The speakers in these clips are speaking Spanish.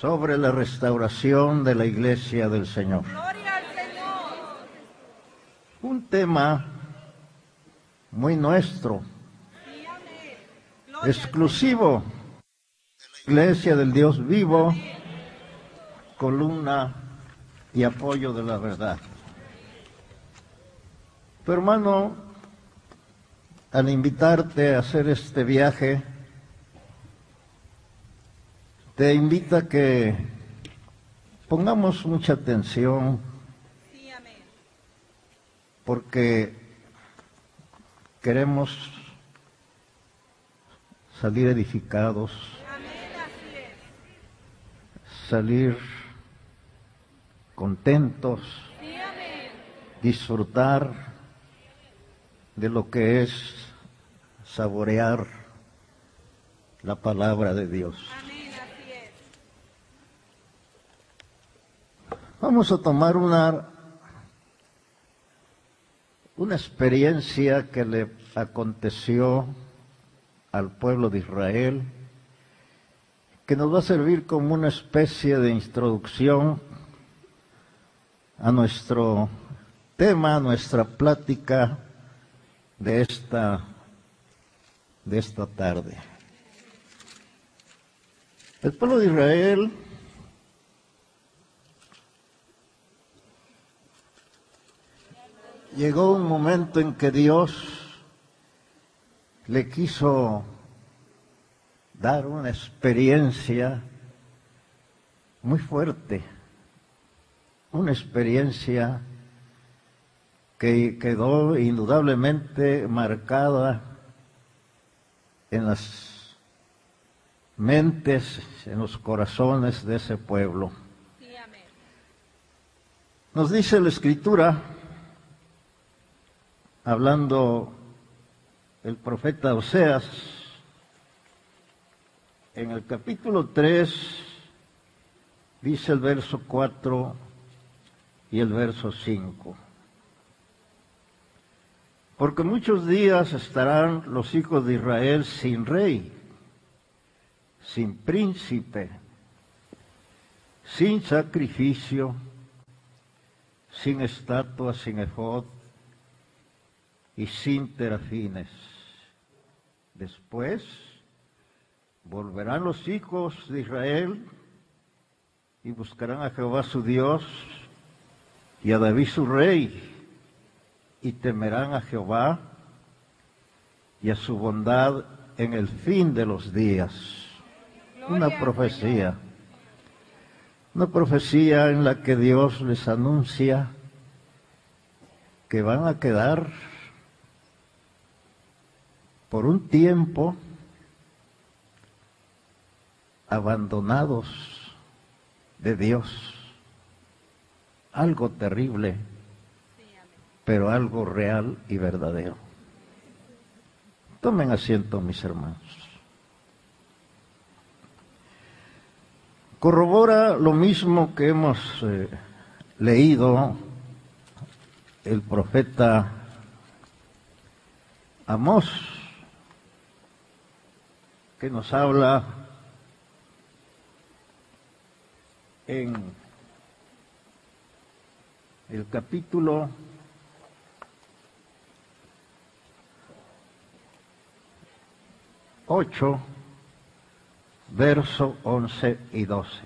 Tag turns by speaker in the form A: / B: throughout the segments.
A: sobre la restauración de la iglesia del Señor.
B: Gloria al Señor.
A: Un tema muy nuestro, exclusivo de la iglesia del Dios vivo, columna y apoyo de la verdad. Tu hermano, al invitarte a hacer este viaje, te invita a que pongamos mucha atención. Porque queremos salir edificados, salir contentos, disfrutar de lo que es saborear la palabra de Dios.
B: Amén, así es.
A: Vamos a tomar una, una experiencia que le aconteció al pueblo de Israel, que nos va a servir como una especie de introducción a nuestro tema, a nuestra plática de esta, de esta tarde. El pueblo de Israel llegó un momento en que Dios le quiso dar una experiencia muy fuerte, una experiencia que quedó indudablemente marcada en las mentes, en los corazones de ese pueblo. Nos dice la escritura, hablando el profeta Oseas, en el capítulo 3, dice el verso 4 y el verso 5. Porque muchos días estarán los hijos de Israel sin rey, sin príncipe, sin sacrificio, sin estatua, sin efod y sin terafines. Después volverán los hijos de Israel y buscarán a Jehová su Dios y a David su rey y temerán a Jehová y a su bondad en el fin de los días. Una profecía. Una profecía en la que Dios les anuncia que van a quedar por un tiempo abandonados de Dios. Algo terrible, pero algo real y verdadero. Tomen asiento, mis hermanos. Corrobora lo mismo que hemos eh, leído el profeta Amós, nos habla en el capítulo ocho, verso once y doce.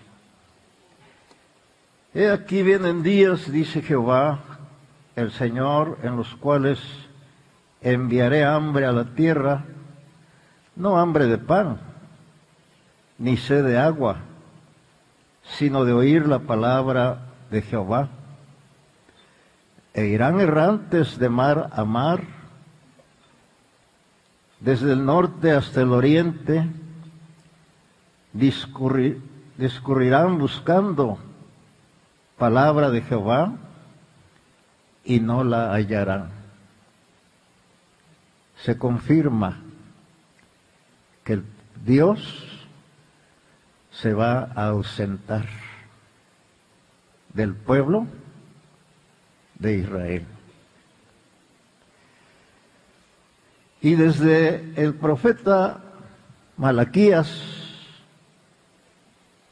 A: He aquí vienen días, dice Jehová, el Señor, en los cuales enviaré hambre a la tierra, no hambre de pan, ni sed de agua, sino de oír la palabra de Jehová. E irán errantes de mar a mar, desde el norte hasta el oriente, discurri- discurrirán buscando palabra de Jehová y no la hallarán. Se confirma Dios se va a ausentar del pueblo de Israel. Y desde el profeta Malaquías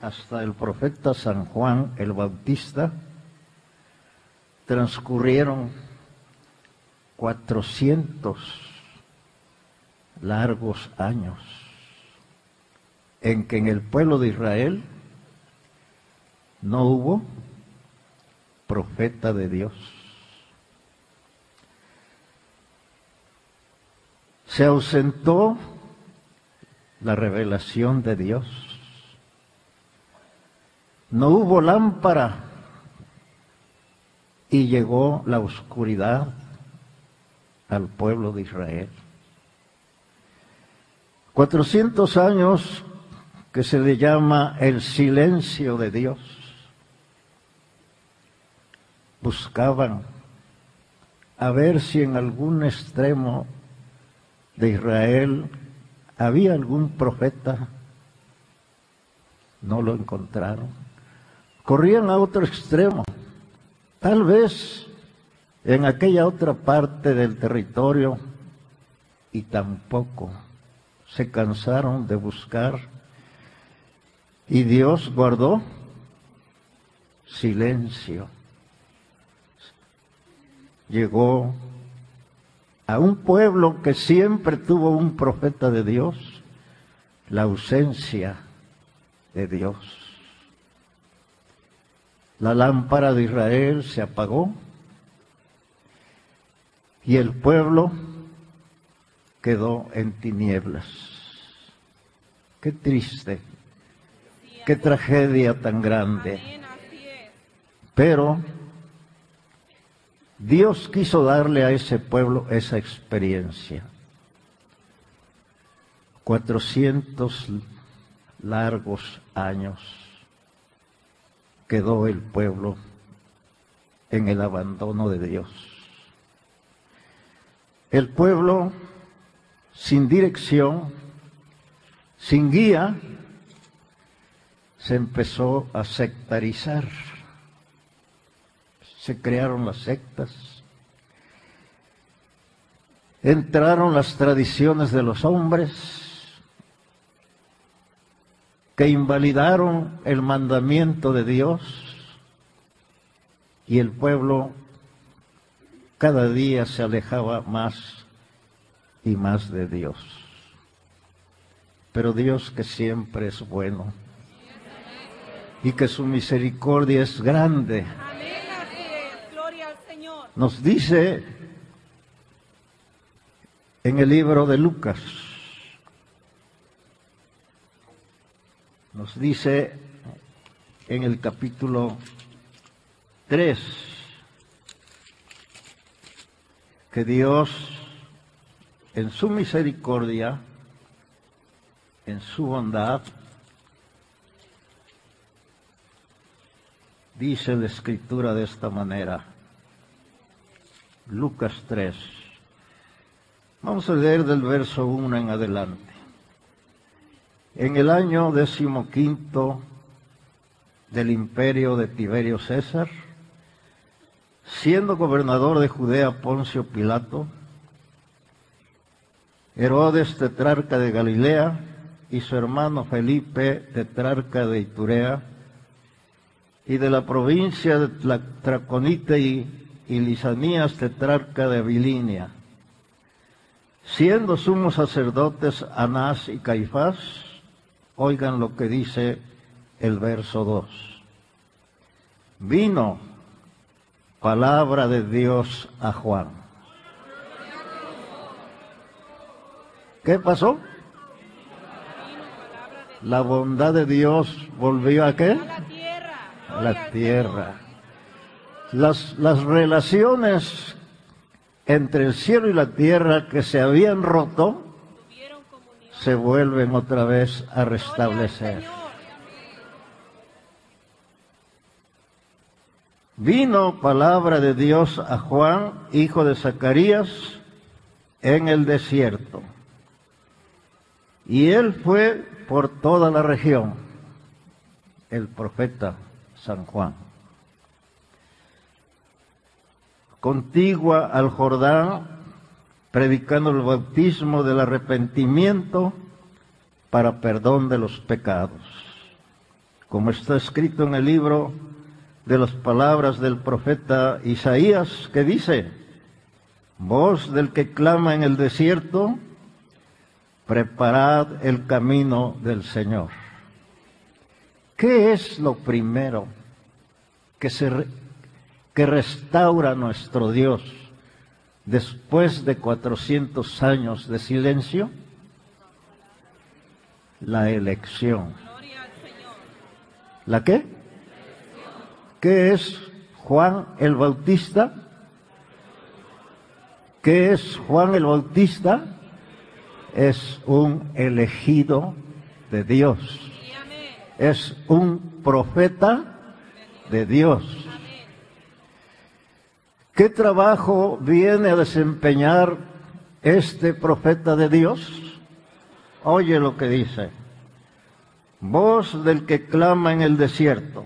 A: hasta el profeta San Juan el Bautista transcurrieron 400 largos años en que en el pueblo de Israel no hubo profeta de Dios. Se ausentó la revelación de Dios. No hubo lámpara y llegó la oscuridad al pueblo de Israel. Cuatrocientos años que se le llama el silencio de Dios. Buscaban a ver si en algún extremo de Israel había algún profeta. No lo encontraron. Corrían a otro extremo. Tal vez en aquella otra parte del territorio y tampoco se cansaron de buscar y Dios guardó silencio. Llegó a un pueblo que siempre tuvo un profeta de Dios, la ausencia de Dios. La lámpara de Israel se apagó y el pueblo quedó en tinieblas. Qué triste, qué tragedia tan grande. Pero Dios quiso darle a ese pueblo esa experiencia. 400 largos años quedó el pueblo en el abandono de Dios. El pueblo sin dirección, sin guía, se empezó a sectarizar se crearon las sectas, entraron las tradiciones de los hombres que invalidaron el mandamiento de Dios y el pueblo cada día se alejaba más y más de Dios. Pero Dios que siempre es bueno y que su misericordia es grande
B: Amén, así es. Gloria al Señor.
A: nos dice en el libro de Lucas, nos dice en el capítulo 3 que Dios en su misericordia, en su bondad, dice la escritura de esta manera. Lucas 3. Vamos a leer del verso 1 en adelante. En el año decimoquinto del imperio de Tiberio César, siendo gobernador de Judea Poncio Pilato, Herodes tetrarca de Galilea y su hermano Felipe tetrarca de Iturea y de la provincia de Traconite y, y Lisanías tetrarca de Abilinia, siendo sumos sacerdotes Anás y Caifás, oigan lo que dice el verso 2. Vino palabra de Dios a Juan. ¿Qué pasó? La bondad de Dios volvió a qué?
B: La tierra.
A: Las, las relaciones entre el cielo y la tierra que se habían roto se vuelven otra vez a restablecer. Vino palabra de Dios a Juan, hijo de Zacarías, en el desierto. Y él fue por toda la región, el profeta San Juan. Contigua al Jordán, predicando el bautismo del arrepentimiento para perdón de los pecados. como está escrito en el libro de las palabras del profeta Isaías, que dice, voz del que clama en el desierto, preparad el camino del Señor. ¿Qué es lo primero que, se, que restaura nuestro Dios después de 400 años de silencio? La elección. ¿La qué? ¿Qué es Juan el Bautista? ¿Qué es Juan el Bautista? Es un elegido de Dios. Es un profeta de Dios. ¿Qué trabajo viene a desempeñar este profeta de Dios? Oye lo que dice. Voz del que clama en el desierto.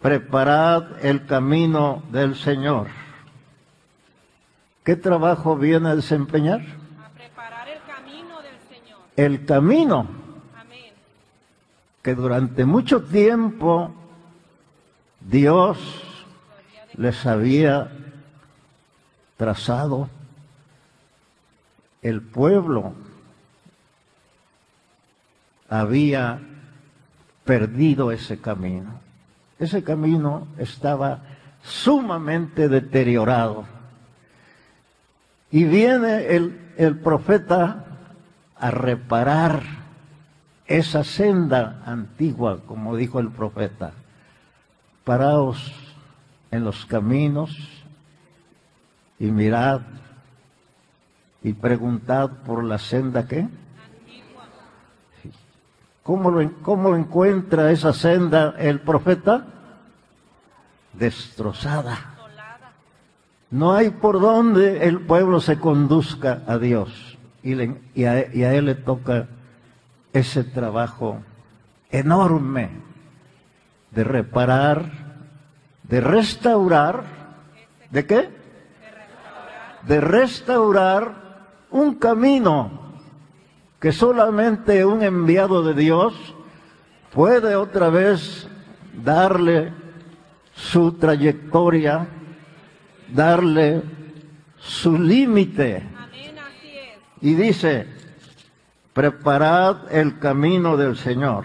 A: Preparad el camino del Señor. ¿Qué trabajo viene a desempeñar?
B: A preparar el camino del Señor.
A: El camino. Que durante mucho tiempo Dios les había trazado. El pueblo había perdido ese camino. Ese camino estaba sumamente deteriorado. Y viene el, el profeta a reparar esa senda antigua, como dijo el profeta. Paraos en los caminos y mirad y preguntad por la senda que. ¿Cómo lo, cómo encuentra esa senda el profeta? Destrozada. No hay por donde el pueblo se conduzca a Dios. Y a él le toca ese trabajo enorme de reparar, de restaurar, ¿de qué? De restaurar un camino que solamente un enviado de Dios puede otra vez darle su trayectoria, darle su límite. Y dice, preparad el camino del Señor,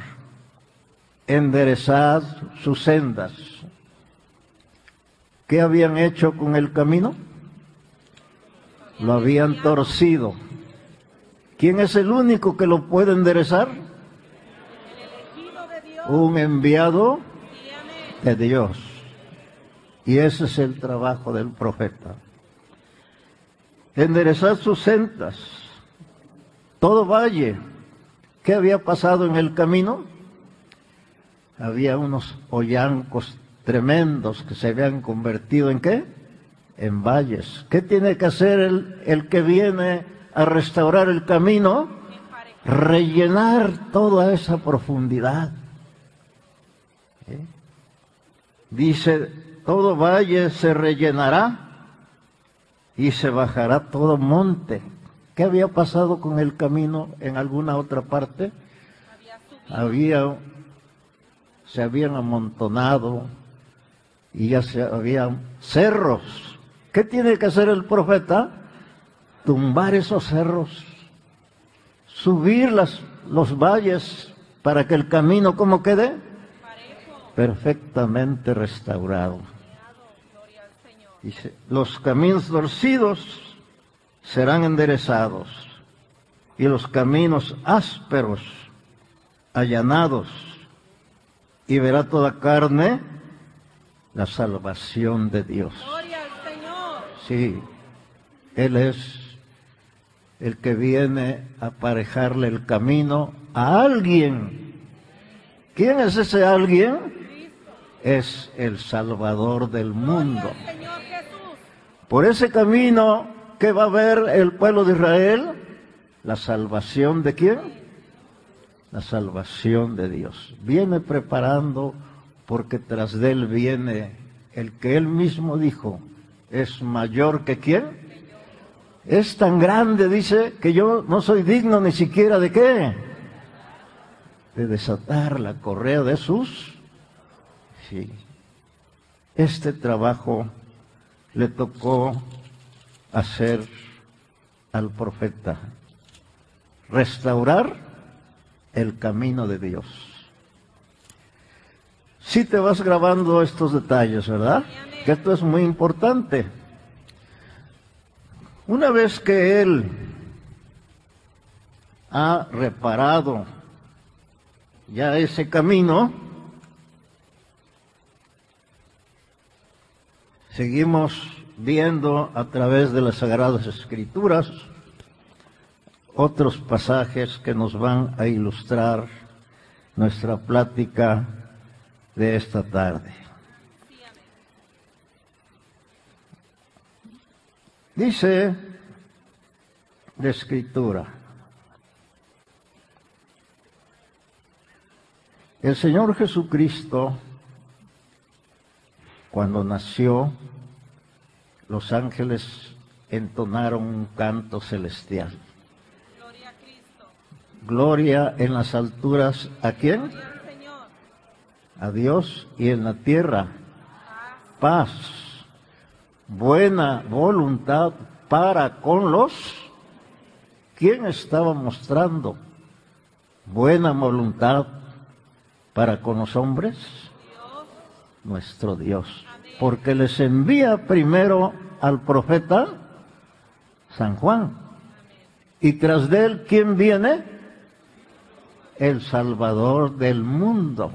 A: enderezad sus sendas. ¿Qué habían hecho con el camino? Lo habían torcido. ¿Quién es el único que lo puede enderezar? Un enviado de Dios. Y ese es el trabajo del profeta. Enderezar sus sendas, todo valle. ¿Qué había pasado en el camino? Había unos hoyancos tremendos que se habían convertido en qué? En valles. ¿Qué tiene que hacer el, el que viene a restaurar el camino? Rellenar toda esa profundidad. ¿Eh? Dice, todo valle se rellenará y se bajará todo monte. ¿Qué había pasado con el camino en alguna otra parte?
B: Había
A: se habían amontonado y ya se habían cerros. ¿Qué tiene que hacer el profeta? Tumbar esos cerros subir las, los valles para que el camino como quede perfectamente restaurado. Dice, los caminos torcidos serán enderezados y los caminos ásperos allanados y verá toda carne la salvación de Dios.
B: Gloria al Señor.
A: Sí, Él es el que viene a aparejarle el camino a alguien. ¿Quién es ese alguien? Es el Salvador del mundo. Por ese camino que va a ver el pueblo de Israel, la salvación de quién? La salvación de Dios. Viene preparando porque tras de él viene el que él mismo dijo, es mayor que quién? Es tan grande, dice, que yo no soy digno ni siquiera de qué? de desatar la correa de sus... Sí. Este trabajo le tocó hacer al profeta, restaurar el camino de Dios. Si te vas grabando estos detalles, ¿verdad? Que esto es muy importante. Una vez que Él ha reparado ya ese camino, seguimos viendo a través de las Sagradas Escrituras otros pasajes que nos van a ilustrar nuestra plática de esta tarde. Dice la escritura, el Señor Jesucristo, cuando nació, los ángeles entonaron un canto celestial.
B: Gloria a Cristo.
A: Gloria en las alturas a quién?
B: Señor.
A: A Dios y en la tierra
B: Paz.
A: paz, buena voluntad para con los... ¿Quién estaba mostrando buena voluntad para con los hombres?
B: Dios.
A: Nuestro Dios. Porque les envía primero al profeta San Juan. Y tras de él, ¿quién viene? El Salvador del mundo.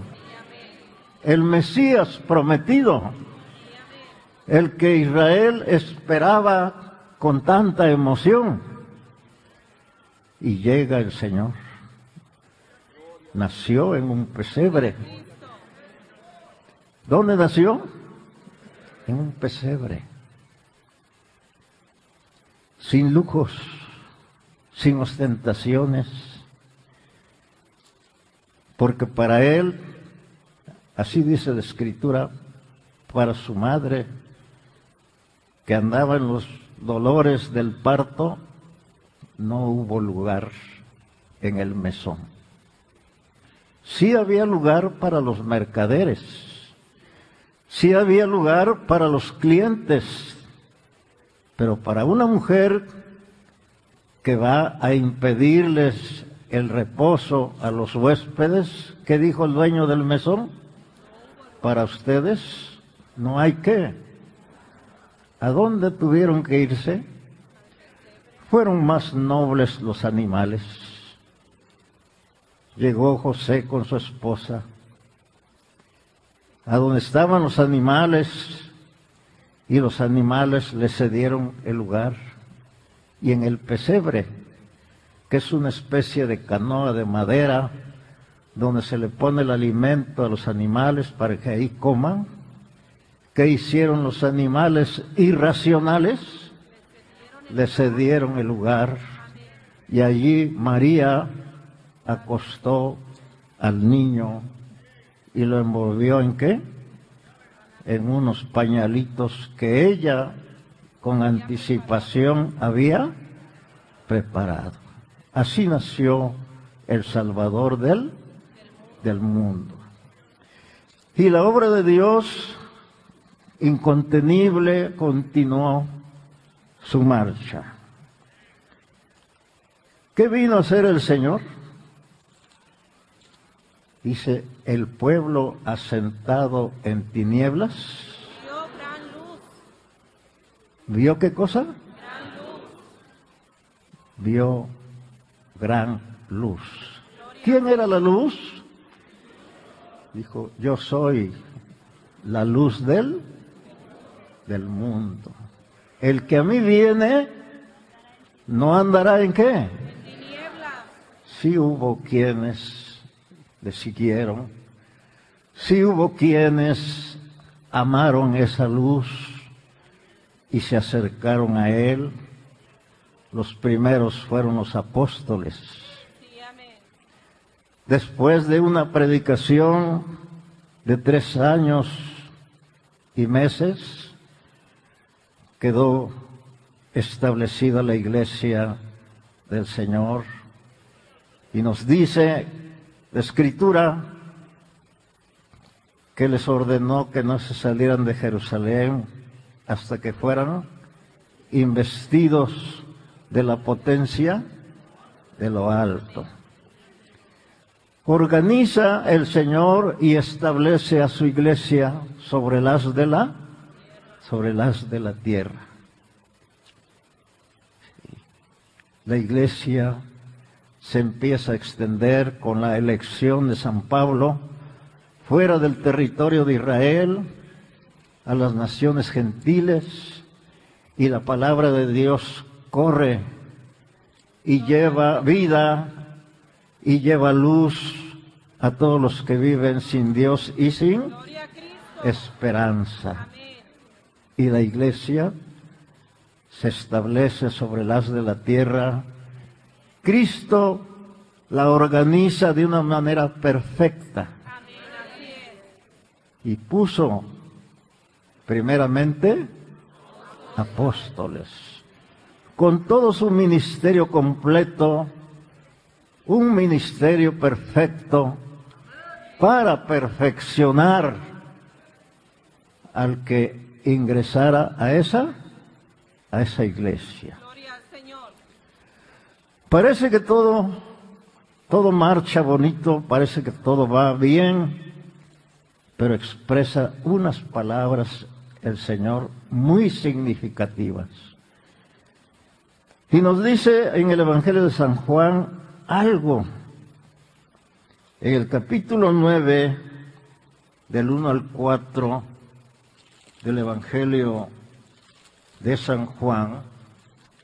A: El Mesías prometido. El que Israel esperaba con tanta emoción. Y llega el Señor. Nació en un pesebre. ¿Dónde nació? En un pesebre. Sin lujos, sin ostentaciones. Porque para él, así dice la escritura, para su madre, que andaba en los dolores del parto, no hubo lugar en el mesón. Sí había lugar para los mercaderes, sí había lugar para los clientes, pero para una mujer que va a impedirles el reposo a los huéspedes, ¿qué dijo el dueño del mesón? Para ustedes no hay qué. ¿A dónde tuvieron que irse? Fueron más nobles los animales. Llegó José con su esposa. A donde estaban los animales y los animales le cedieron el lugar. Y en el pesebre, que es una especie de canoa de madera, donde se le pone el alimento a los animales para que ahí coman, ¿qué hicieron los animales irracionales? Le cedieron el lugar y allí María acostó al niño y lo envolvió en qué? En unos pañalitos que ella con anticipación había preparado. Así nació el Salvador del, del mundo. Y la obra de Dios incontenible continuó su marcha. ¿Qué vino a hacer el Señor? Dice, el pueblo asentado en tinieblas,
B: Dio gran luz.
A: ¿vio qué cosa?
B: Gran luz.
A: Vio gran luz. ¿Quién era la luz? Dijo, yo soy la luz del, del mundo. El que a mí viene, no andará en qué?
B: En tinieblas.
A: Sí hubo quienes siguieron, sí hubo quienes amaron esa luz y se acercaron a él. Los primeros fueron los apóstoles. Después de una predicación de tres años y meses, quedó establecida la iglesia del Señor y nos dice escritura que les ordenó que no se salieran de Jerusalén hasta que fueran investidos de la potencia de lo alto. Organiza el Señor y establece a su iglesia sobre las de la sobre las de la tierra. La iglesia se empieza a extender con la elección de San Pablo fuera del territorio de Israel a las naciones gentiles y la palabra de Dios corre y lleva vida y lleva luz a todos los que viven sin Dios y sin esperanza. Y la iglesia se establece sobre las de la tierra. Cristo la organiza de una manera perfecta y puso primeramente apóstoles, con todo su ministerio completo, un ministerio perfecto para perfeccionar al que ingresara a esa a esa iglesia. Parece que todo todo marcha bonito, parece que todo va bien, pero expresa unas palabras el Señor muy significativas. Y nos dice en el Evangelio de San Juan algo. En el capítulo 9, del 1 al 4 del Evangelio de San Juan,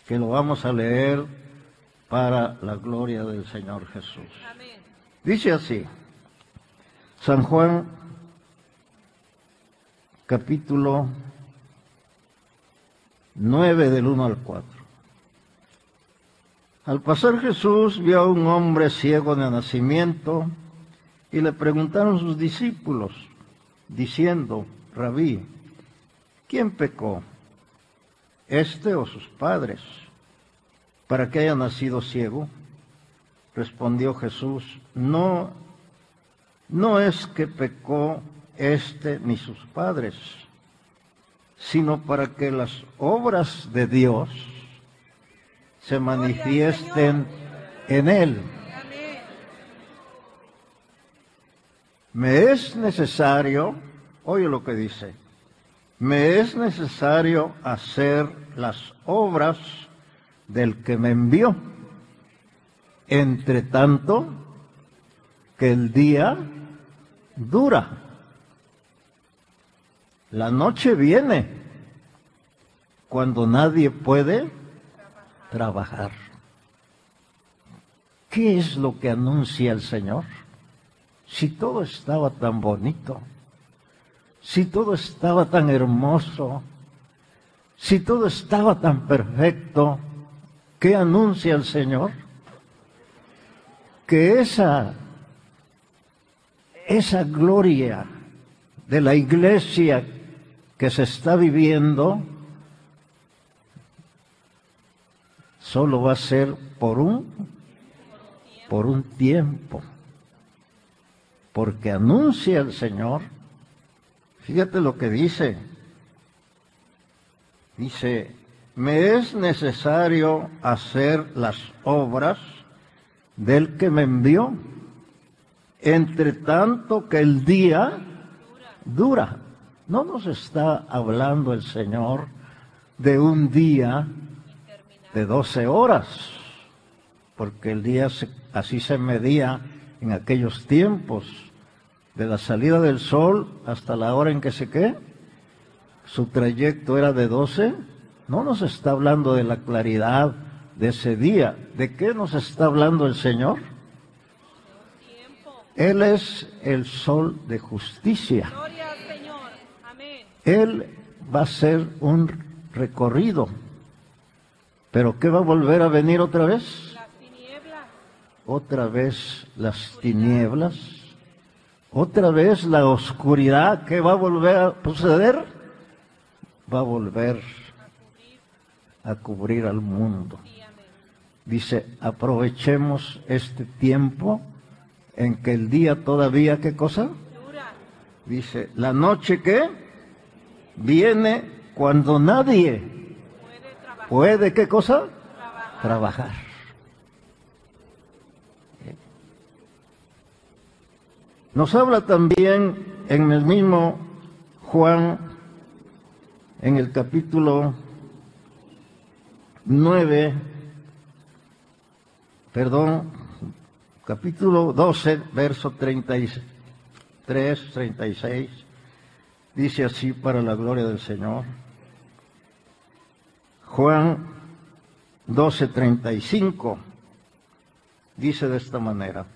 A: que lo vamos a leer para la gloria del Señor Jesús.
B: Amén.
A: Dice así, San Juan capítulo 9 del 1 al 4. Al pasar Jesús vio a un hombre ciego de nacimiento y le preguntaron sus discípulos, diciendo, Rabí, ¿quién pecó? ¿Este o sus padres? Para que haya nacido ciego. Respondió Jesús, no, no es que pecó este ni sus padres, sino para que las obras de Dios se manifiesten en él. Me es necesario, oye lo que dice, me es necesario hacer las obras del que me envió. Entre tanto, que el día dura. La noche viene cuando nadie puede trabajar. ¿Qué es lo que anuncia el Señor? Si todo estaba tan bonito, si todo estaba tan hermoso, si todo estaba tan perfecto, ¿qué anuncia el Señor? Que esa, esa gloria de la iglesia que se está viviendo solo va a ser por un por un tiempo porque anuncia el Señor fíjate lo que dice dice me es necesario hacer las obras del que me envió entre tanto que el día dura. No nos está hablando el Señor de un día de 12 horas, porque el día se- así se medía en aquellos tiempos, de la salida del sol hasta la hora en que se qué, su trayecto era de 12, no nos está hablando de la claridad de ese día, ¿de qué nos está hablando el Señor? Él es el sol de justicia. Él va a ser un recorrido. ¿Pero qué va a volver a venir otra vez? Otra vez las tinieblas. Otra vez la oscuridad. ¿Qué va a volver a suceder? Va a volver.
B: A cubrir
A: al mundo. Dice, aprovechemos este tiempo en que el día todavía, ¿qué cosa? Dice, la noche que viene cuando nadie
B: Puede
A: ¿qué cosa?
B: Trabajar.
A: Nos habla también en el mismo Juan, en el capítulo 9, perdón, capítulo 12, verso 33, 36, dice así para la gloria del Señor. Juan 12:35 dice de esta manera.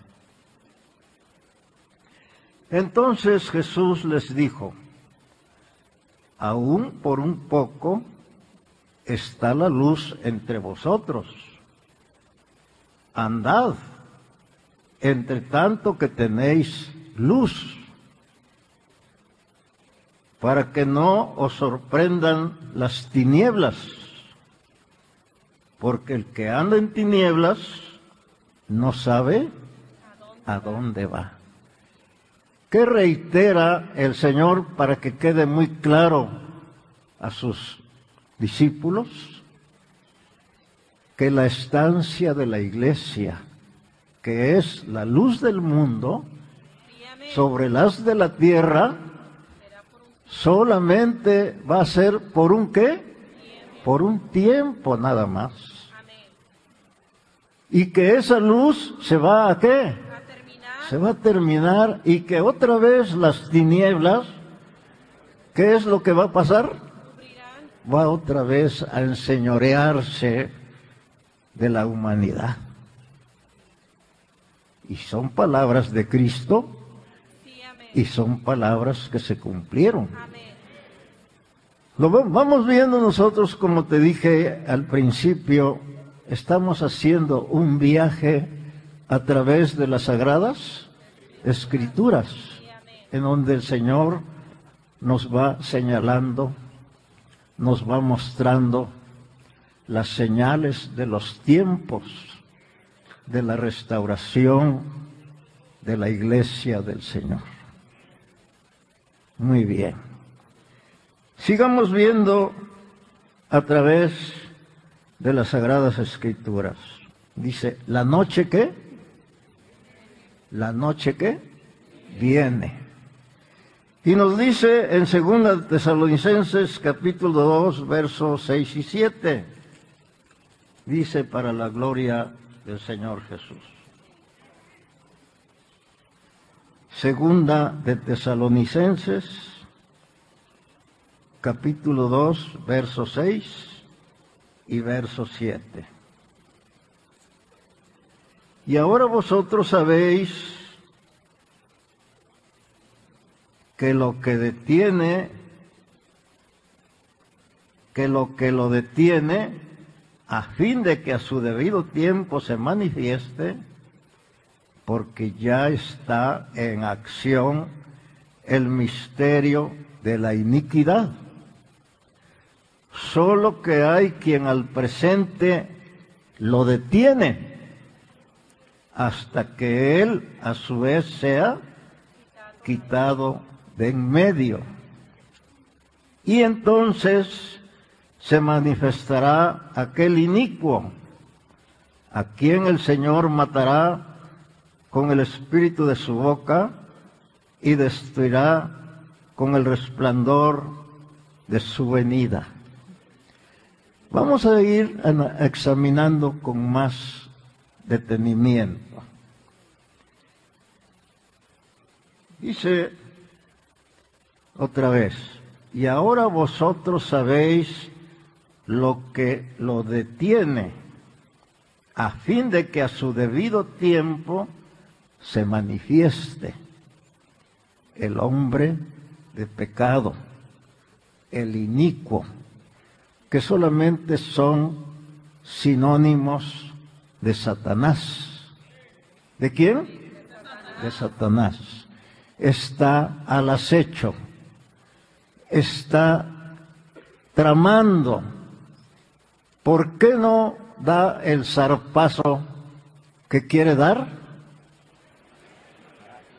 A: Entonces Jesús les dijo, aún por un poco está la luz entre vosotros. Andad, entre tanto que tenéis luz, para que no os sorprendan las tinieblas, porque el que anda en tinieblas no sabe a dónde va. ¿Qué reitera el Señor para que quede muy claro a sus discípulos? Que la estancia de la iglesia, que es la luz del mundo, sobre las de la tierra, solamente va a ser por un qué? Por un tiempo nada más. Y que esa luz se va a qué? Se va a terminar y que otra vez las tinieblas, ¿qué es lo que va a pasar? Va otra vez a enseñorearse de la humanidad. Y son palabras de Cristo y son palabras que se cumplieron. Lo va- vamos viendo nosotros, como te dije al principio, estamos haciendo un viaje a través de las sagradas escrituras, en donde el Señor nos va señalando, nos va mostrando las señales de los tiempos de la restauración de la iglesia del Señor. Muy bien. Sigamos viendo a través de las sagradas escrituras. Dice, la noche que, la noche que viene. Y nos dice en 2 Tesalonicenses capítulo 2, versos 6 y 7. Dice para la gloria del Señor Jesús. Segunda de Tesalonicenses capítulo 2, verso 6 y verso 7. Y ahora vosotros sabéis que lo que detiene, que lo que lo detiene, a fin de que a su debido tiempo se manifieste, porque ya está en acción el misterio de la iniquidad. Solo que hay quien al presente lo detiene hasta que él a su vez sea quitado en medio. Y entonces se manifestará aquel inicuo, a quien el Señor matará con el espíritu de su boca y destruirá con el resplandor de su venida. Vamos a ir examinando con más detenimiento. Dice otra vez, y ahora vosotros sabéis lo que lo detiene, a fin de que a su debido tiempo se manifieste el hombre de pecado, el inicuo, que solamente son sinónimos de Satanás. ¿De quién? De Satanás. Está al acecho, está tramando. ¿Por qué no da el zarpazo que quiere dar?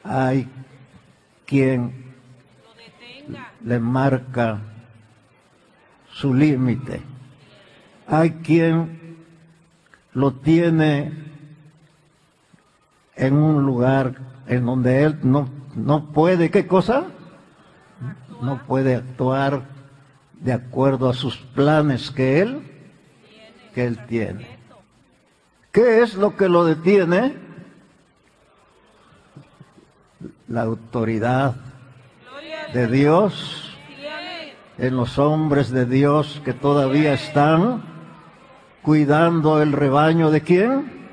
A: hay quien le marca su límite. Hay quien lo tiene en un lugar en donde él no, no puede, ¿qué cosa? No puede actuar de acuerdo a sus planes que él, que él tiene. ¿Qué es lo que lo detiene? La autoridad de Dios en los hombres de Dios que todavía están cuidando el rebaño de quién?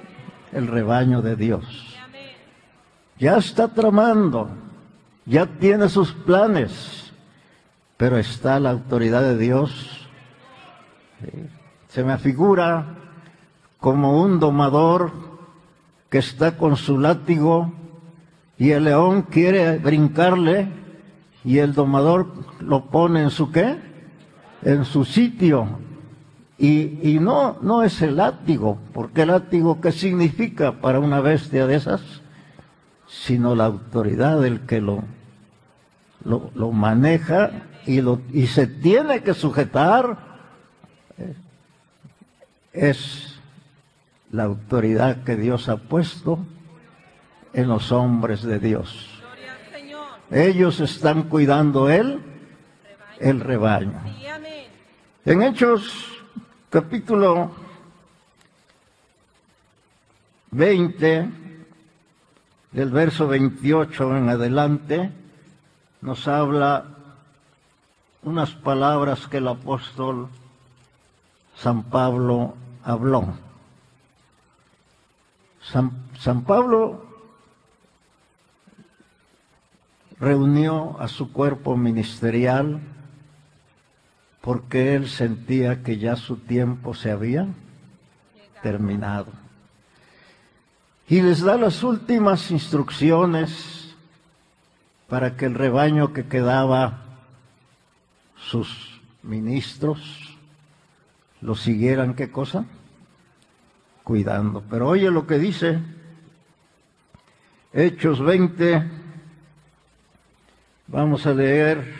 A: El rebaño de Dios. Ya está tramando, ya tiene sus planes, pero está la autoridad de Dios. Se me figura como un domador que está con su látigo y el león quiere brincarle y el domador lo pone en su qué? En su sitio. Y, y no, no es el látigo, porque el látigo, ¿qué significa para una bestia de esas? Sino la autoridad del que lo, lo, lo maneja y, lo, y se tiene que sujetar. eh, Es la autoridad que Dios ha puesto en los hombres de Dios. Ellos están cuidando él, el rebaño. En Hechos capítulo 20, del verso 28 en adelante, nos habla unas palabras que el apóstol San Pablo habló. San, San Pablo reunió a su cuerpo ministerial porque él sentía que ya su tiempo se había terminado. Y les da las últimas instrucciones para que el rebaño que quedaba, sus ministros, lo siguieran, ¿qué cosa? Cuidando. Pero oye lo que dice Hechos 20, vamos a leer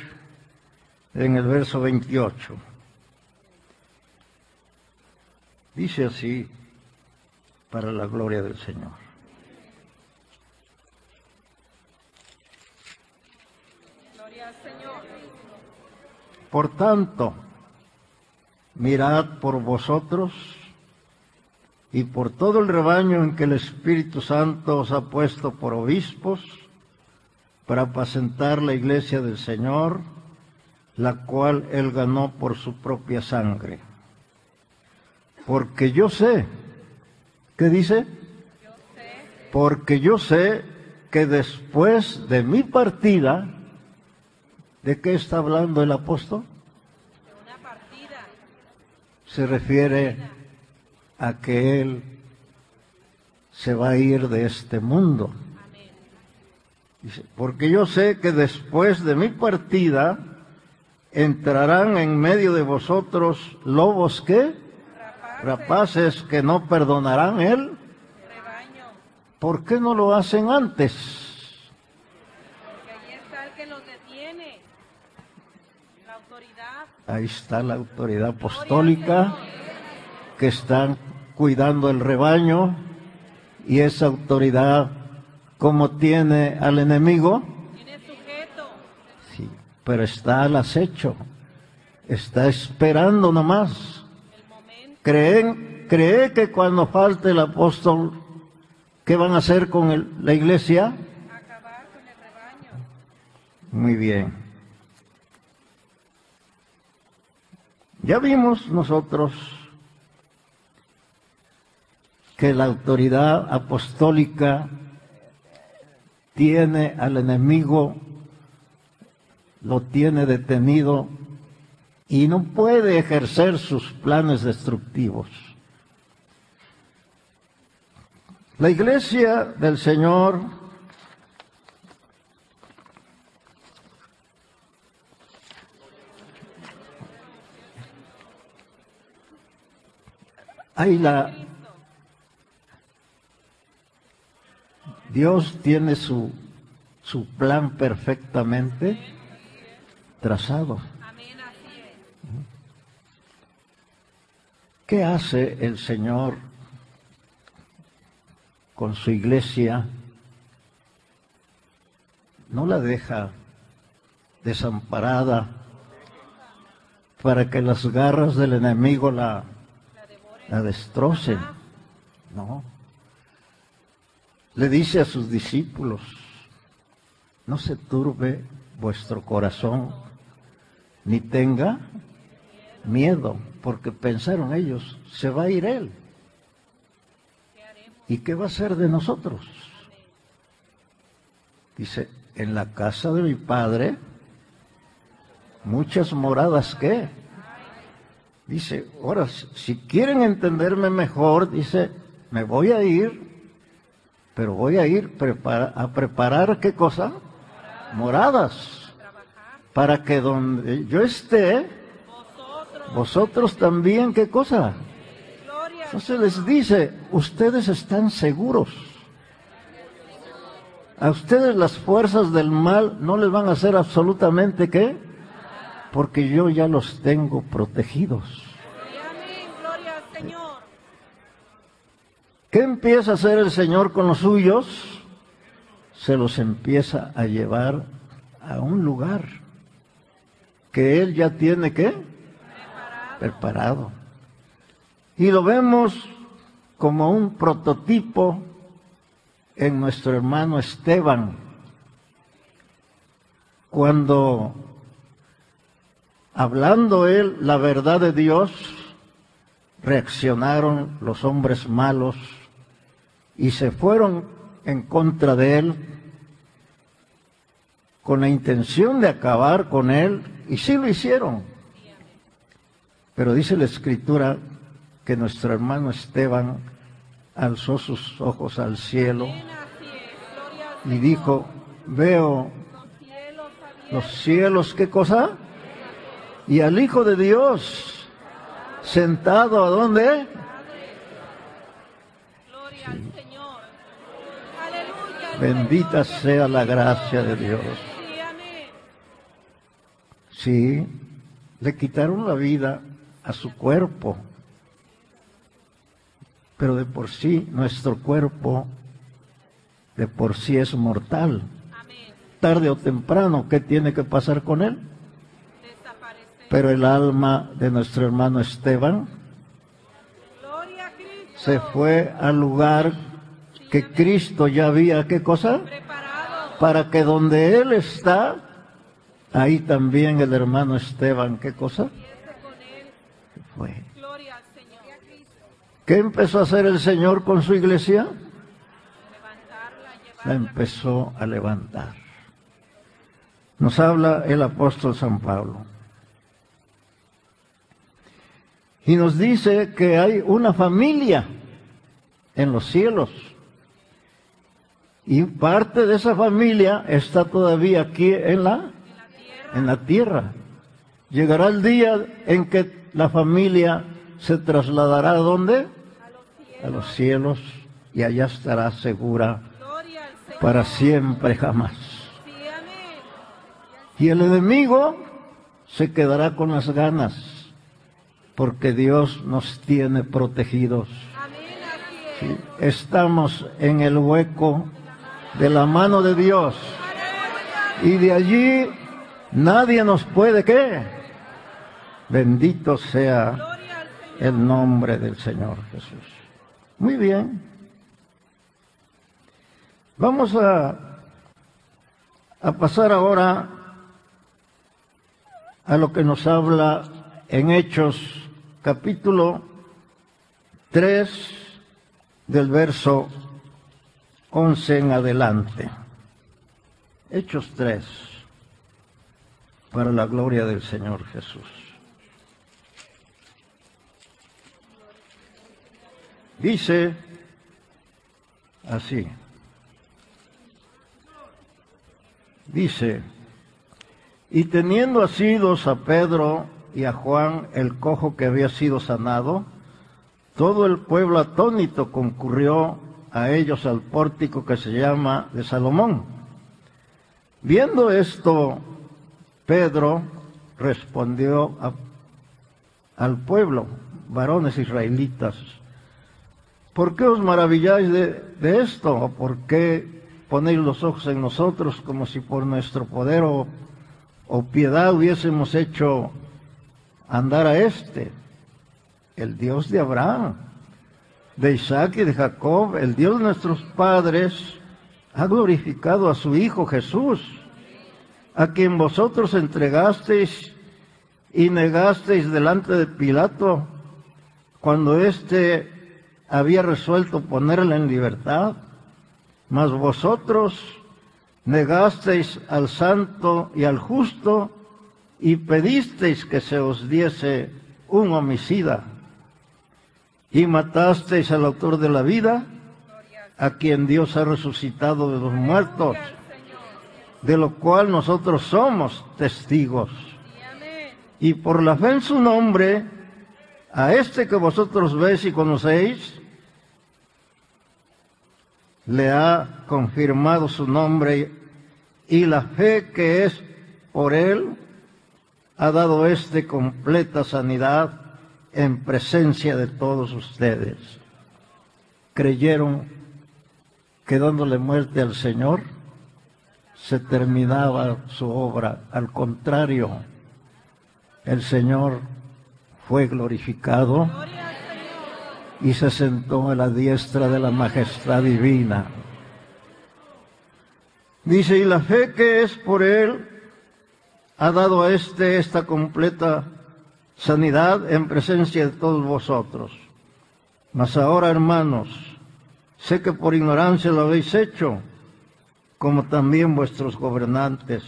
A: en el verso 28. Dice así, para la gloria del Señor.
B: gloria al Señor,
A: Por tanto, mirad por vosotros y por todo el rebaño en que el Espíritu Santo os ha puesto por obispos para apacentar la iglesia del Señor, la cual él ganó por su propia sangre. Porque yo sé, ¿qué dice? Porque yo sé que después de mi partida, ¿de qué está hablando el apóstol?
B: de una partida,
A: Se refiere a que él se va a ir de este mundo.
B: amén,
A: Dice, porque yo sé que después de mi partida entrarán en medio de vosotros lobos que rapaces que no perdonarán él.
B: rebaño,
A: ¿Por qué no lo hacen antes?
B: porque ahí está el que los detiene, la autoridad,
A: Ahí está la autoridad apostólica que están cuidando el rebaño y esa autoridad como tiene al enemigo, sí, pero está al acecho, está esperando nomás. ¿Creen, cree que cuando falte el apóstol, ¿qué van a hacer con el- la iglesia?
B: acabar con el rebaño,
A: Muy bien. Ya vimos nosotros que la autoridad apostólica tiene al enemigo, lo tiene detenido y no puede ejercer sus planes destructivos. La iglesia del Señor hay la Dios tiene su su plan perfectamente trazado. ¿Qué hace el Señor con su iglesia? No la deja desamparada para que las garras del enemigo la,
B: La
A: destrocen. No. Le dice a sus discípulos, no se turbe vuestro corazón, ni tenga miedo, porque pensaron ellos, se va a ir él. ¿Y qué va a ser de nosotros? Dice, en la casa de mi padre, muchas moradas que. Dice, ahora, si quieren entenderme mejor, dice, me voy a ir, pero voy a ir prepara- a preparar qué cosa? Moradas. Para que donde yo esté,
B: Vosotros.
A: también, ¿qué cosa? Entonces les dice, ustedes están seguros. A ustedes las fuerzas del mal no les van a hacer absolutamente qué? Porque yo ya los tengo protegidos.
B: Gloria al Señor.
A: ¿Qué empieza a hacer el Señor con los suyos? Se los empieza a llevar a un lugar que Él ya tiene que preparado. Y lo vemos como un prototipo en nuestro hermano Esteban, cuando hablando él la verdad de Dios, reaccionaron los hombres malos y se fueron en contra de él con la intención de acabar con él, y sí lo hicieron. Pero dice la escritura que nuestro hermano Esteban alzó sus ojos al cielo y dijo, veo
B: Los cielos abiertos.
A: los cielos, ¿qué cosa? Y al Hijo de Dios sentado a dónde?
B: Gloria al Señor. Aleluya. al
A: Bendita sea la gracia de Dios.
B: Sí,
A: le quitaron la vida a su cuerpo, pero de por sí nuestro cuerpo de por sí es mortal. Tarde o temprano, ¿qué tiene que pasar con él? Pero el alma de nuestro hermano Esteban se fue al lugar que Cristo ya había, ¿qué cosa?
B: Preparado.
A: Para que donde Él está, ahí también el hermano Esteban, ¿qué cosa?
B: Con él.
A: Fue.
B: Gloria al Señor.
A: ¿Qué empezó a hacer el Señor con su iglesia? La empezó a levantar. Nos habla el apóstol San Pablo. Y nos dice que hay una familia en los cielos. Y parte de esa familia está todavía aquí en la, en la tierra. Llegará el día en que la familia se trasladará a dónde?
B: A los cielos.
A: Y allá estará segura para siempre jamás. Y el enemigo se quedará con las ganas, porque Dios nos tiene protegidos. Estamos en el hueco de la mano de Dios. Y de allí nadie nos puede qué. Bendito sea el nombre del Señor Jesús. Muy bien. Vamos a, a pasar ahora a lo que nos habla en Hechos capítulo 3 del verso 11 en adelante. Hechos 3 para la gloria del Señor Jesús. Dice así. Dice, y teniendo asidos a Pedro y a Juan el cojo que había sido sanado, todo el pueblo atónito concurrió a ellos al pórtico que se llama de Salomón. Viendo esto, Pedro respondió a- al pueblo, varones israelitas, ¿por qué os maravilláis de, de esto? ¿O por qué ponéis los ojos en nosotros como si por nuestro poder o, o piedad hubiésemos hecho andar a este? El Dios de Abraham, de Isaac y de Jacob, el Dios de nuestros padres, ha glorificado a su Hijo Jesús, a quien vosotros entregasteis y negasteis delante de Pilato cuando éste había resuelto ponerle en libertad. Mas vosotros negasteis al santo y al justo y pedisteis que se os diese un homicida. Y matasteis al autor de la vida, a quien Dios ha resucitado de los muertos, de lo cual nosotros somos testigos.
B: Y
A: por la fe en su nombre, a este que vosotros veis y conocéis, le ha confirmado su nombre y la fe que es por él ha dado este completa sanidad en presencia de todos ustedes. Creyeron que dándole muerte al Señor se terminaba su obra. Al contrario, el Señor fue glorificado y se sentó a la diestra de la majestad divina. Dice, y la fe que es por él ha dado a este esta completa sanidad en presencia de todos vosotros. Mas ahora, hermanos, sé que por ignorancia lo habéis hecho, como también vuestros gobernantes.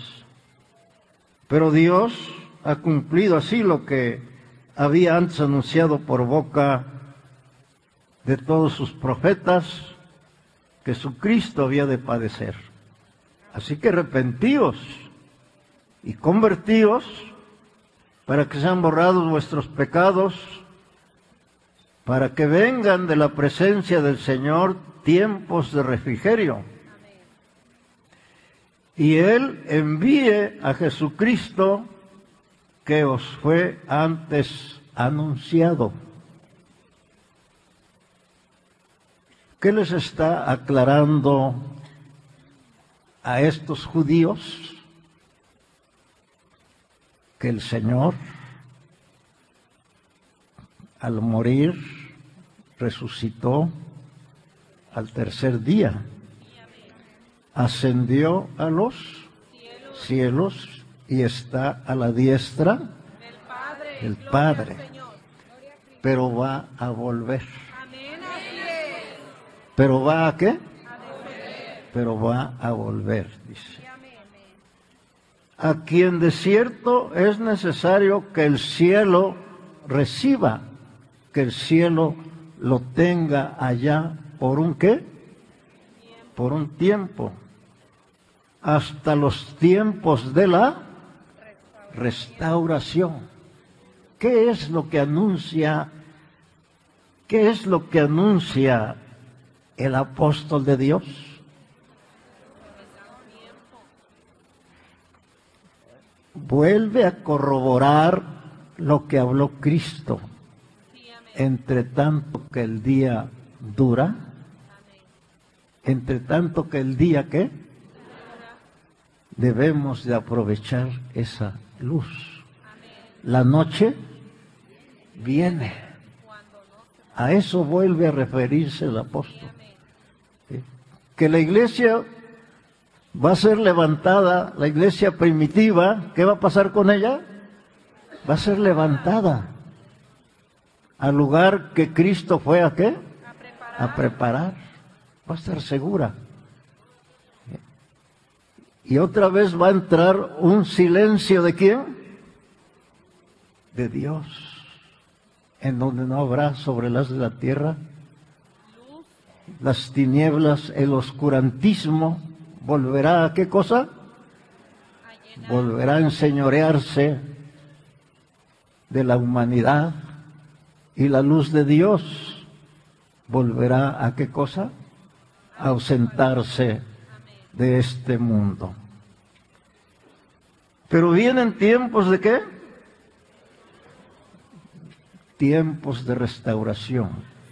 A: Pero Dios ha cumplido así lo que había antes anunciado por boca de todos sus profetas, que su Cristo había de padecer. Así que arrepentíos y convertíos para que sean borrados vuestros pecados, para que vengan de la presencia del Señor tiempos de refrigerio. Y Él envíe a Jesucristo que os fue antes anunciado. ¿Qué les está aclarando a estos judíos? Que el Señor, al morir, resucitó al tercer día, ascendió a los cielos y está a la diestra,
B: Del Padre.
A: Pero va a volver. ¿Pero va a qué? Pero va a volver. A quien de cierto es necesario que el cielo reciba, que el cielo lo tenga allá por un qué? Por un tiempo. Hasta los tiempos de la restauración. ¿Qué es lo que anuncia? ¿Qué es lo que anuncia el apóstol de Dios? Vuelve a corroborar lo que habló Cristo. Entre tanto que el día dura, entre tanto que el día que debemos de aprovechar esa luz. La noche viene. A eso vuelve a referirse el apóstol. Que la iglesia va a ser levantada, la iglesia primitiva, ¿qué va a pasar con ella? Va a ser levantada al lugar que Cristo fue a qué?
B: A preparar.
A: Va a estar segura. Y otra vez va a entrar un silencio de quién? De Dios, en donde no habrá sobre las de la tierra las tinieblas, el oscurantismo, volverá a qué cosa? Volverá a enseñorearse de la humanidad y la luz de Dios volverá a qué cosa? A ausentarse de este mundo. Pero vienen tiempos de qué? Tiempos de restauración.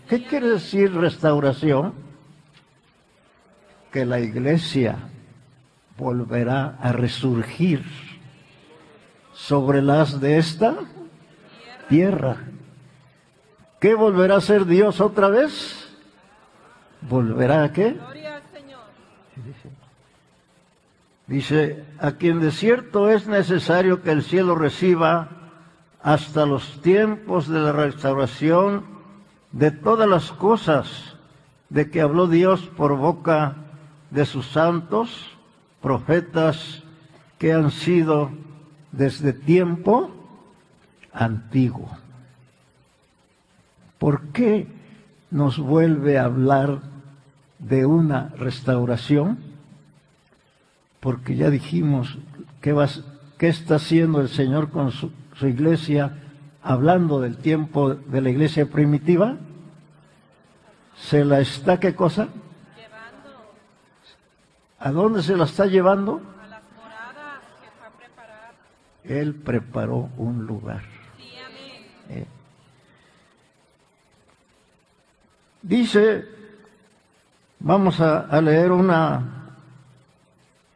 A: ¿Qué quiere decir restauración? Que la iglesia volverá a resurgir sobre las de esta tierra. ¿Qué volverá a ser Dios otra vez? ¿Volverá a qué? Dice, a quien de cierto es necesario que el cielo reciba hasta los tiempos de la restauración de todas las cosas de que habló Dios por boca de sus santos, profetas que han sido desde tiempo antiguo. ¿Por qué nos vuelve a hablar de una restauración? Porque ya dijimos qué, vas, qué está haciendo el Señor con su, su iglesia, hablando del tiempo de la iglesia primitiva. ¿Se la está qué cosa? ¿A dónde se la está llevando?
B: a las moradas que fue a preparar.
A: Él preparó un lugar.
B: Sí, amén.
A: Eh. Dice, vamos a, a leer una,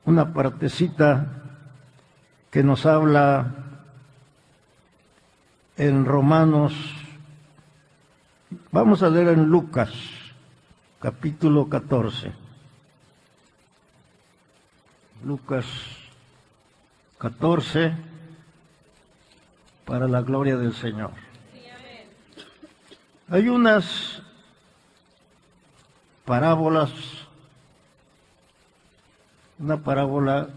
A: una partecita que nos habla en Romanos, vamos a leer en Lucas, capítulo 14. Lucas 14, para la gloria del Señor. Hay unas parábolas, una parábola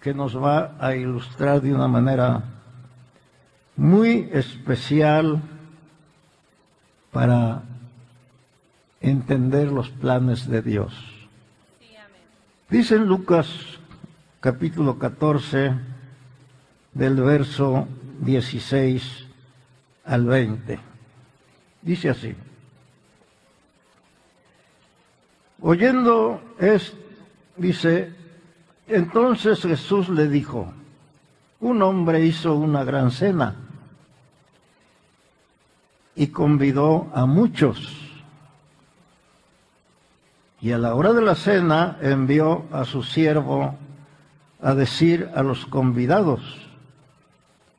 A: que nos va a ilustrar de una manera muy especial para entender los planes de Dios. Dice en Lucas capítulo 14 del verso 16 al 20. Dice así. Oyendo es, dice, entonces Jesús le dijo, un hombre hizo una gran cena y convidó a muchos. Y a la hora de la cena envió a su siervo a decir a los convidados,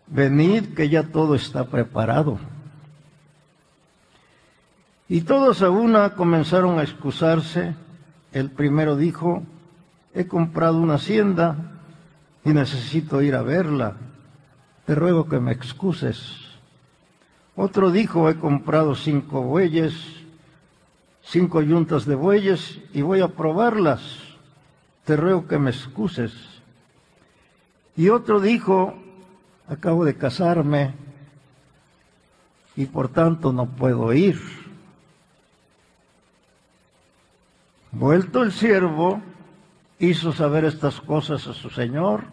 A: venid que ya todo está preparado. Y todos a una comenzaron a excusarse. El primero dijo, he comprado una hacienda y necesito ir a verla. Te ruego que me excuses. Otro dijo, he comprado cinco bueyes, cinco yuntas de bueyes y voy a probarlas. Te ruego que me excuses. Y otro dijo, acabo de casarme y por tanto no puedo ir. Vuelto el siervo, hizo saber estas cosas a su señor.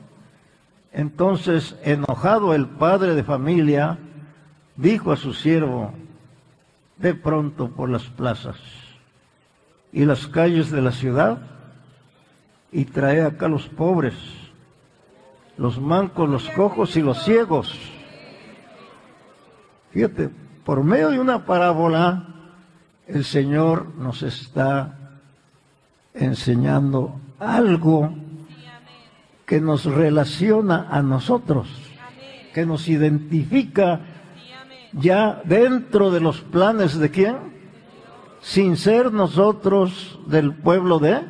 A: Entonces, enojado el padre de familia, dijo a su siervo, ve pronto por las plazas y las calles de la ciudad y trae acá los pobres, los mancos, los cojos y los ciegos. Fíjate, por medio de una parábola, el Señor nos está enseñando algo que nos relaciona a nosotros, que nos identifica ya dentro de los planes de quién, sin ser nosotros del pueblo de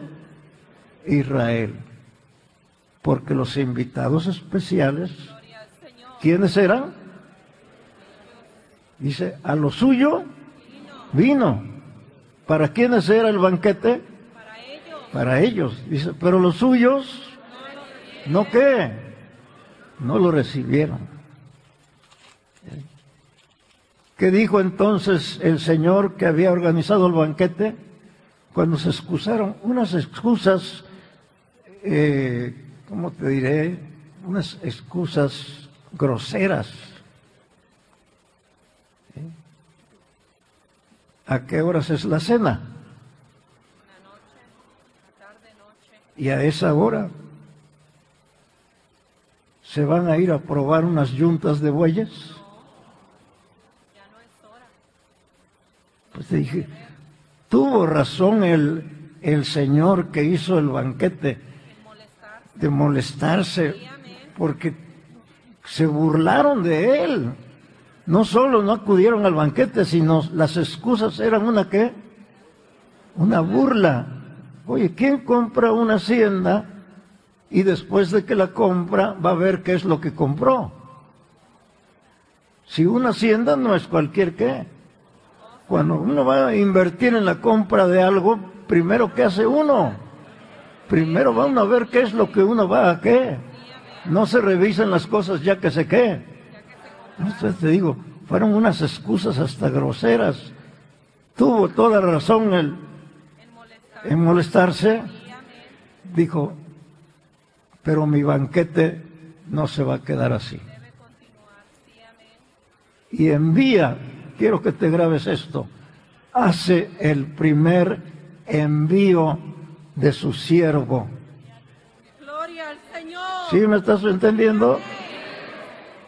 A: Israel. Porque los invitados especiales. ¿quiénes eran? Dice, a lo suyo vino. ¿Para quiénes era el banquete?
B: Para ellos.
A: Dice, pero los suyos, ¿no qué? No lo recibieron. ¿Qué dijo entonces el Señor que había organizado el banquete? Cuando se excusaron, unas excusas, eh, ¿cómo te diré? Unas excusas groseras. ¿Eh? ¿A qué horas es la cena?
B: Una noche, tarde, noche.
A: Y a esa hora ¿Se van a ir a probar unas yuntas de bueyes?
B: Ya no es hora.
A: Pues dije, tuvo razón el, el Señor que hizo el banquete de molestarse, porque se burlaron de él. No solo no acudieron al banquete, sino las excusas eran una qué? Una burla. Oye, ¿quién compra una hacienda y después de que la compra va a ver qué es lo que compró? Si una hacienda no es cualquier qué. Cuando uno va a invertir en la compra de algo, primero ¿qué hace uno? Primero va uno a ver qué es lo que uno va a qué. No se revisan las cosas ya que se qué. Entonces te digo, fueron unas excusas hasta groseras. Tuvo toda razón el,
B: En molestar.
A: en molestarse. Dijo, pero mi banquete no se va a quedar así. Y envía, quiero que te grabes esto, hace el primer envío de su siervo.
B: Gloria al Señor.
A: ¿Sí me estás entendiendo?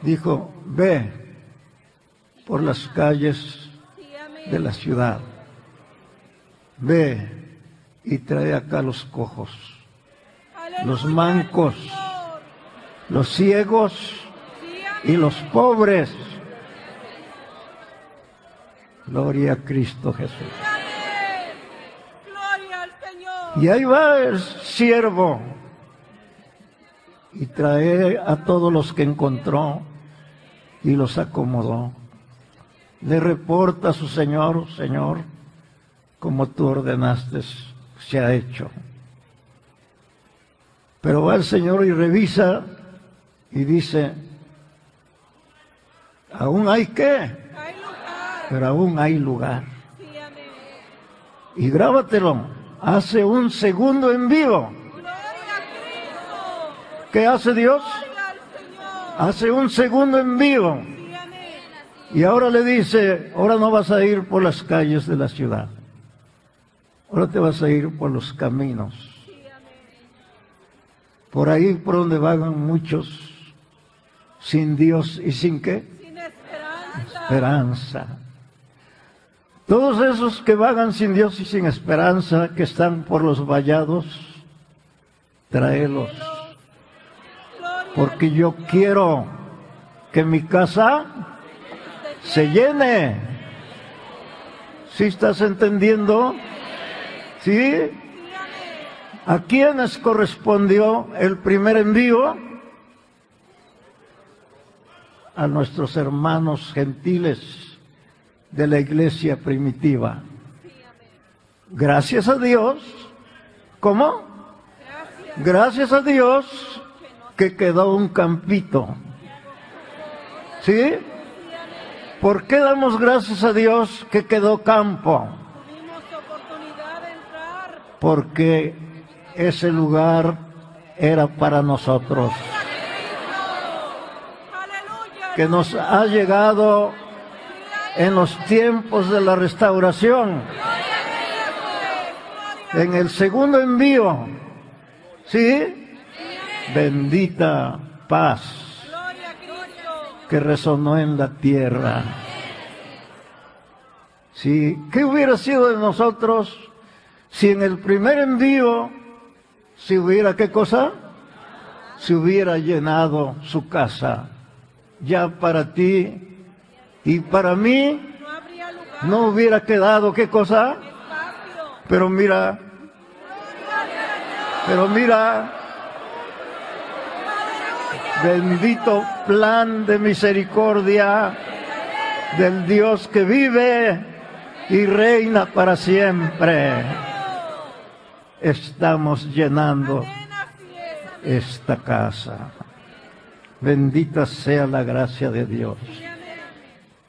A: Dijo, ve por las calles de la ciudad. Ve y trae acá los cojos, los mancos, los ciegos y los pobres. Gloria a Cristo Jesús.
B: Gloria al Señor.
A: Y ahí va el siervo y trae a todos los que encontró y los acomodó. Le reporta a su señor, Señor, como tú ordenaste, se ha hecho. Pero va el Señor y revisa y dice, aún hay
B: lugar.
A: Pero aún hay lugar. Y grábatelo, hace un segundo
B: a Cristo.
A: ¿Qué hace Dios? Hace un segundo.
B: Sí, amén.
A: Y ahora le dice, ahora no vas a ir por las calles de la ciudad. Ahora te vas a ir por los caminos. Por ahí por donde vagan muchos sin Dios y sin qué?
B: Sin esperanza.
A: Esperanza. Todos esos que vagan sin Dios y sin esperanza, que están por los vallados, tráelos. Porque yo quiero que mi casa se llene. ¿Sí estás entendiendo? ¿Sí? ¿A quiénes correspondió el primer envío? A nuestros hermanos gentiles de la iglesia primitiva. Gracias a Dios. ¿Cómo?
B: Gracias.
A: A Dios que quedó un campito. ¿Sí? ¿Por qué damos gracias a Dios que quedó campo? Porque ese lugar era para nosotros, que nos ha llegado en los tiempos de la restauración, en el segundo envío. ¿Sí? Bendita paz que resonó en la tierra. Sí, ¿qué hubiera sido de nosotros si en el primer envío si hubiera qué cosa? Si hubiera llenado su casa. Ya para ti y para mí
B: No
A: hubiera quedado qué cosa? Pero mira, pero mira, bendito plan de misericordia del Dios que vive y reina para siempre. Estamos llenando esta casa. Bendita sea la gracia de Dios.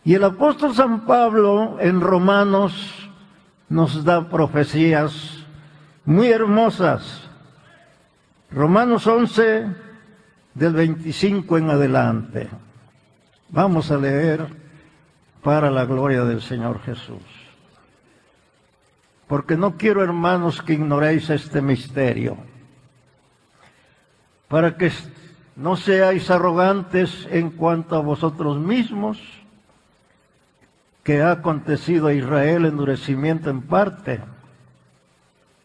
A: Y el apóstol San Pablo en Romanos nos da profecías muy hermosas. Romanos 11 del 25 en adelante. Vamos a leer para la gloria del Señor Jesús. Porque no quiero, hermanos, que ignoréis este misterio. Para que No seáis arrogantes en cuanto a vosotros mismos, que ha acontecido a Israel endurecimiento en parte,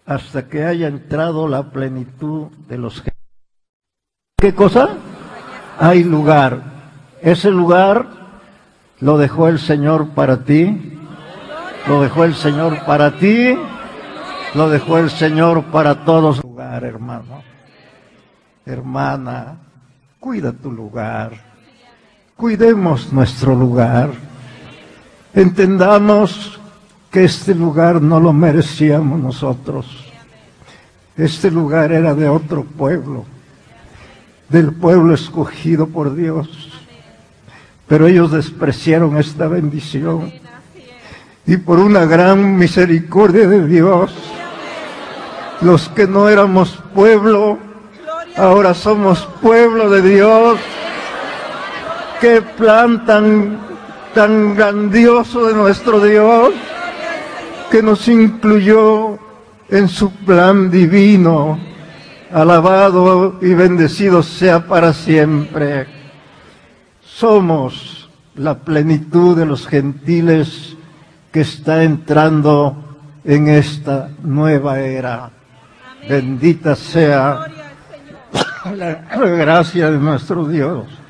A: hasta que haya entrado la plenitud de los. ¿Qué cosa? Hay lugar. Ese lugar lo dejó el Señor para ti, lo dejó el Señor para ti, lo dejó el Señor para todos. Lugar, hermano, hermana, cuida tu lugar, cuidemos nuestro lugar, entendamos que este lugar no lo merecíamos nosotros, este lugar era de otro pueblo, del pueblo escogido por Dios, pero ellos despreciaron esta bendición. Y por una gran misericordia de Dios, los que no éramos pueblo, ahora somos pueblo de Dios. Qué plan tan, grandioso de nuestro Dios que nos incluyó en su plan divino. Alabado y bendecido sea para siempre. Somos la plenitud de los gentiles que está entrando en esta nueva era. Bendita sea la gracia de nuestro Dios.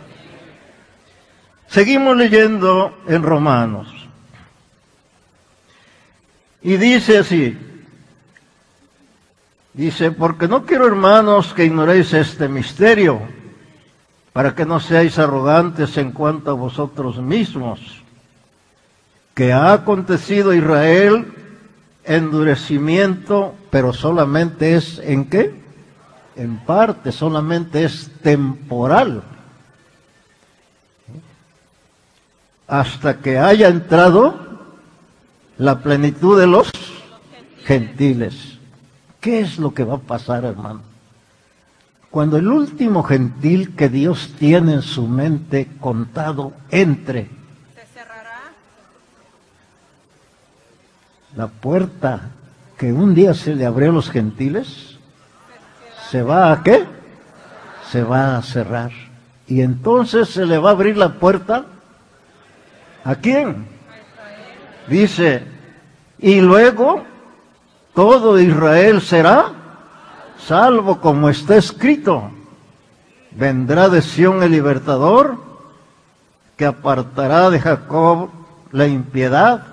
A: Seguimos leyendo en Romanos. Y dice así, dice, porque no quiero hermanos que ignoréis este misterio, para que no seáis arrogantes en cuanto a vosotros mismos, que ha acontecido a Israel endurecimiento, pero solamente es en qué? En parte, solamente es temporal. Hasta que haya entrado la plenitud de los gentiles. ¿Qué es lo que va a pasar, hermano? Cuando el último gentil que Dios tiene en su mente contado entre
B: cerrará.
A: la puerta que un día se le abrió a los gentiles, se va a qué? Se va a cerrar. Y entonces se le va a abrir la puerta. ¿A quién? Dice, y luego todo Israel será salvo como está escrito. Vendrá de Sión el libertador que apartará de Jacob la impiedad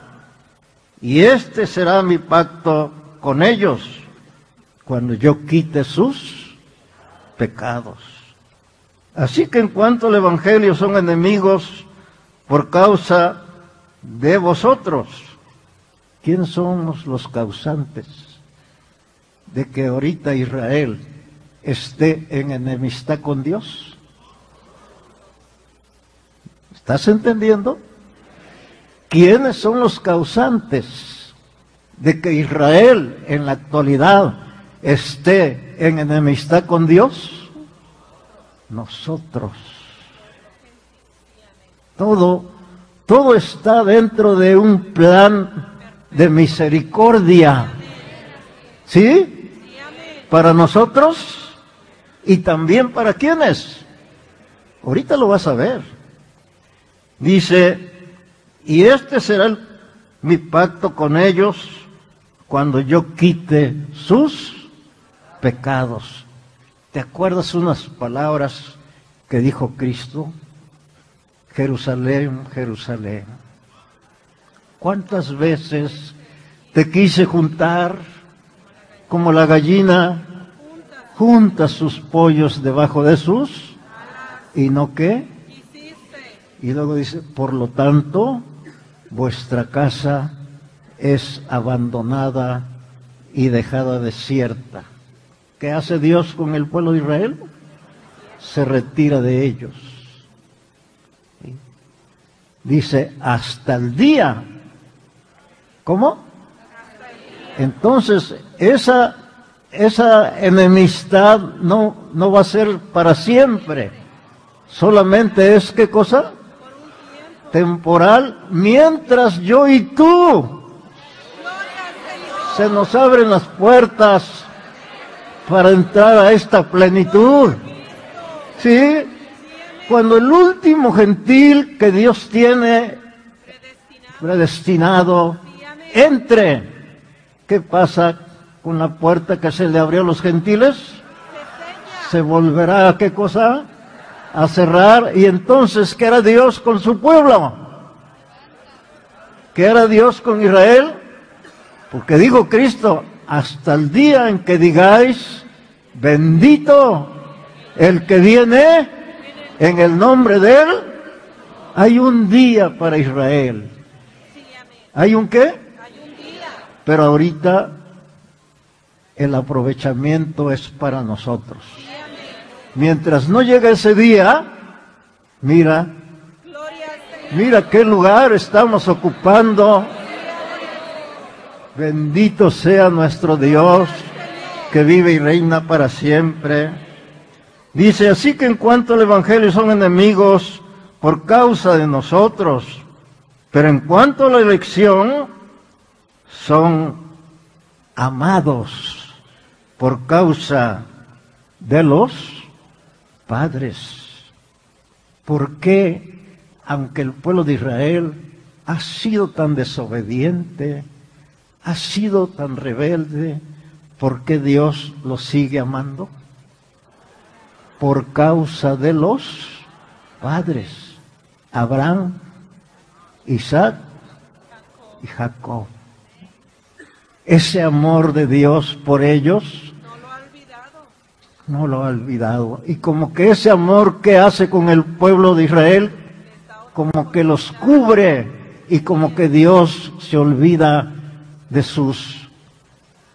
A: y este será mi pacto con ellos cuando yo quite sus pecados. Así que en cuanto al Evangelio son enemigos por causa de vosotros, ¿quién somos los causantes de que ahorita Israel esté en enemistad con Dios? ¿Estás entendiendo? ¿Quiénes son los causantes de que Israel en la actualidad esté en enemistad con Dios? Nosotros. Todo, todo está dentro de un plan de misericordia. ¿Sí? Para nosotros y también para quienes. Ahorita lo vas a ver. Dice, y este será mi pacto con ellos cuando yo quite sus pecados. ¿Te acuerdas unas palabras que dijo Cristo? Jerusalén, Jerusalén. ¿Cuántas veces te quise juntar como la gallina junta sus pollos debajo de sus y no qué? Y luego dice, por lo tanto, vuestra casa es abandonada y dejada desierta. ¿Qué hace Dios con el pueblo de Israel? Se retira de ellos. Dice, hasta el día. ¿Cómo? Entonces, esa, esa enemistad no, no va a ser para siempre. Solamente es, ¿qué cosa? temporal mientras yo y tú se nos abren las puertas para entrar a esta plenitud. ¿Sí? Cuando el último gentil que Dios tiene
B: Predestinado.
A: entre, ¿qué pasa con la puerta que se le abrió a los gentiles?
B: Se
A: volverá a qué cosa? A cerrar. Y entonces, ¿qué era Dios con su pueblo? ¿Qué era Dios con Israel? Porque dijo Cristo, hasta el día en que digáis, bendito el que viene en el nombre de él, hay un día para Israel. ¿Hay un qué? Pero ahorita el aprovechamiento es para nosotros. Mientras no llegue ese día, mira, mira qué lugar estamos ocupando. Bendito sea nuestro Dios que vive y reina para siempre. Dice, así que en cuanto al Evangelio son enemigos por causa de nosotros, pero en cuanto a la elección son amados por causa de los padres. ¿Por qué, aunque el pueblo de Israel ha sido tan desobediente, ha sido tan rebelde, ¿por qué Dios los sigue amando? Por causa de los padres, Abraham, Isaac y Jacob. Ese amor de Dios por ellos
B: No lo ha olvidado.
A: no lo ha olvidado. Y como que ese amor que hace con el pueblo de Israel, como que los cubre y como que Dios se olvida de sus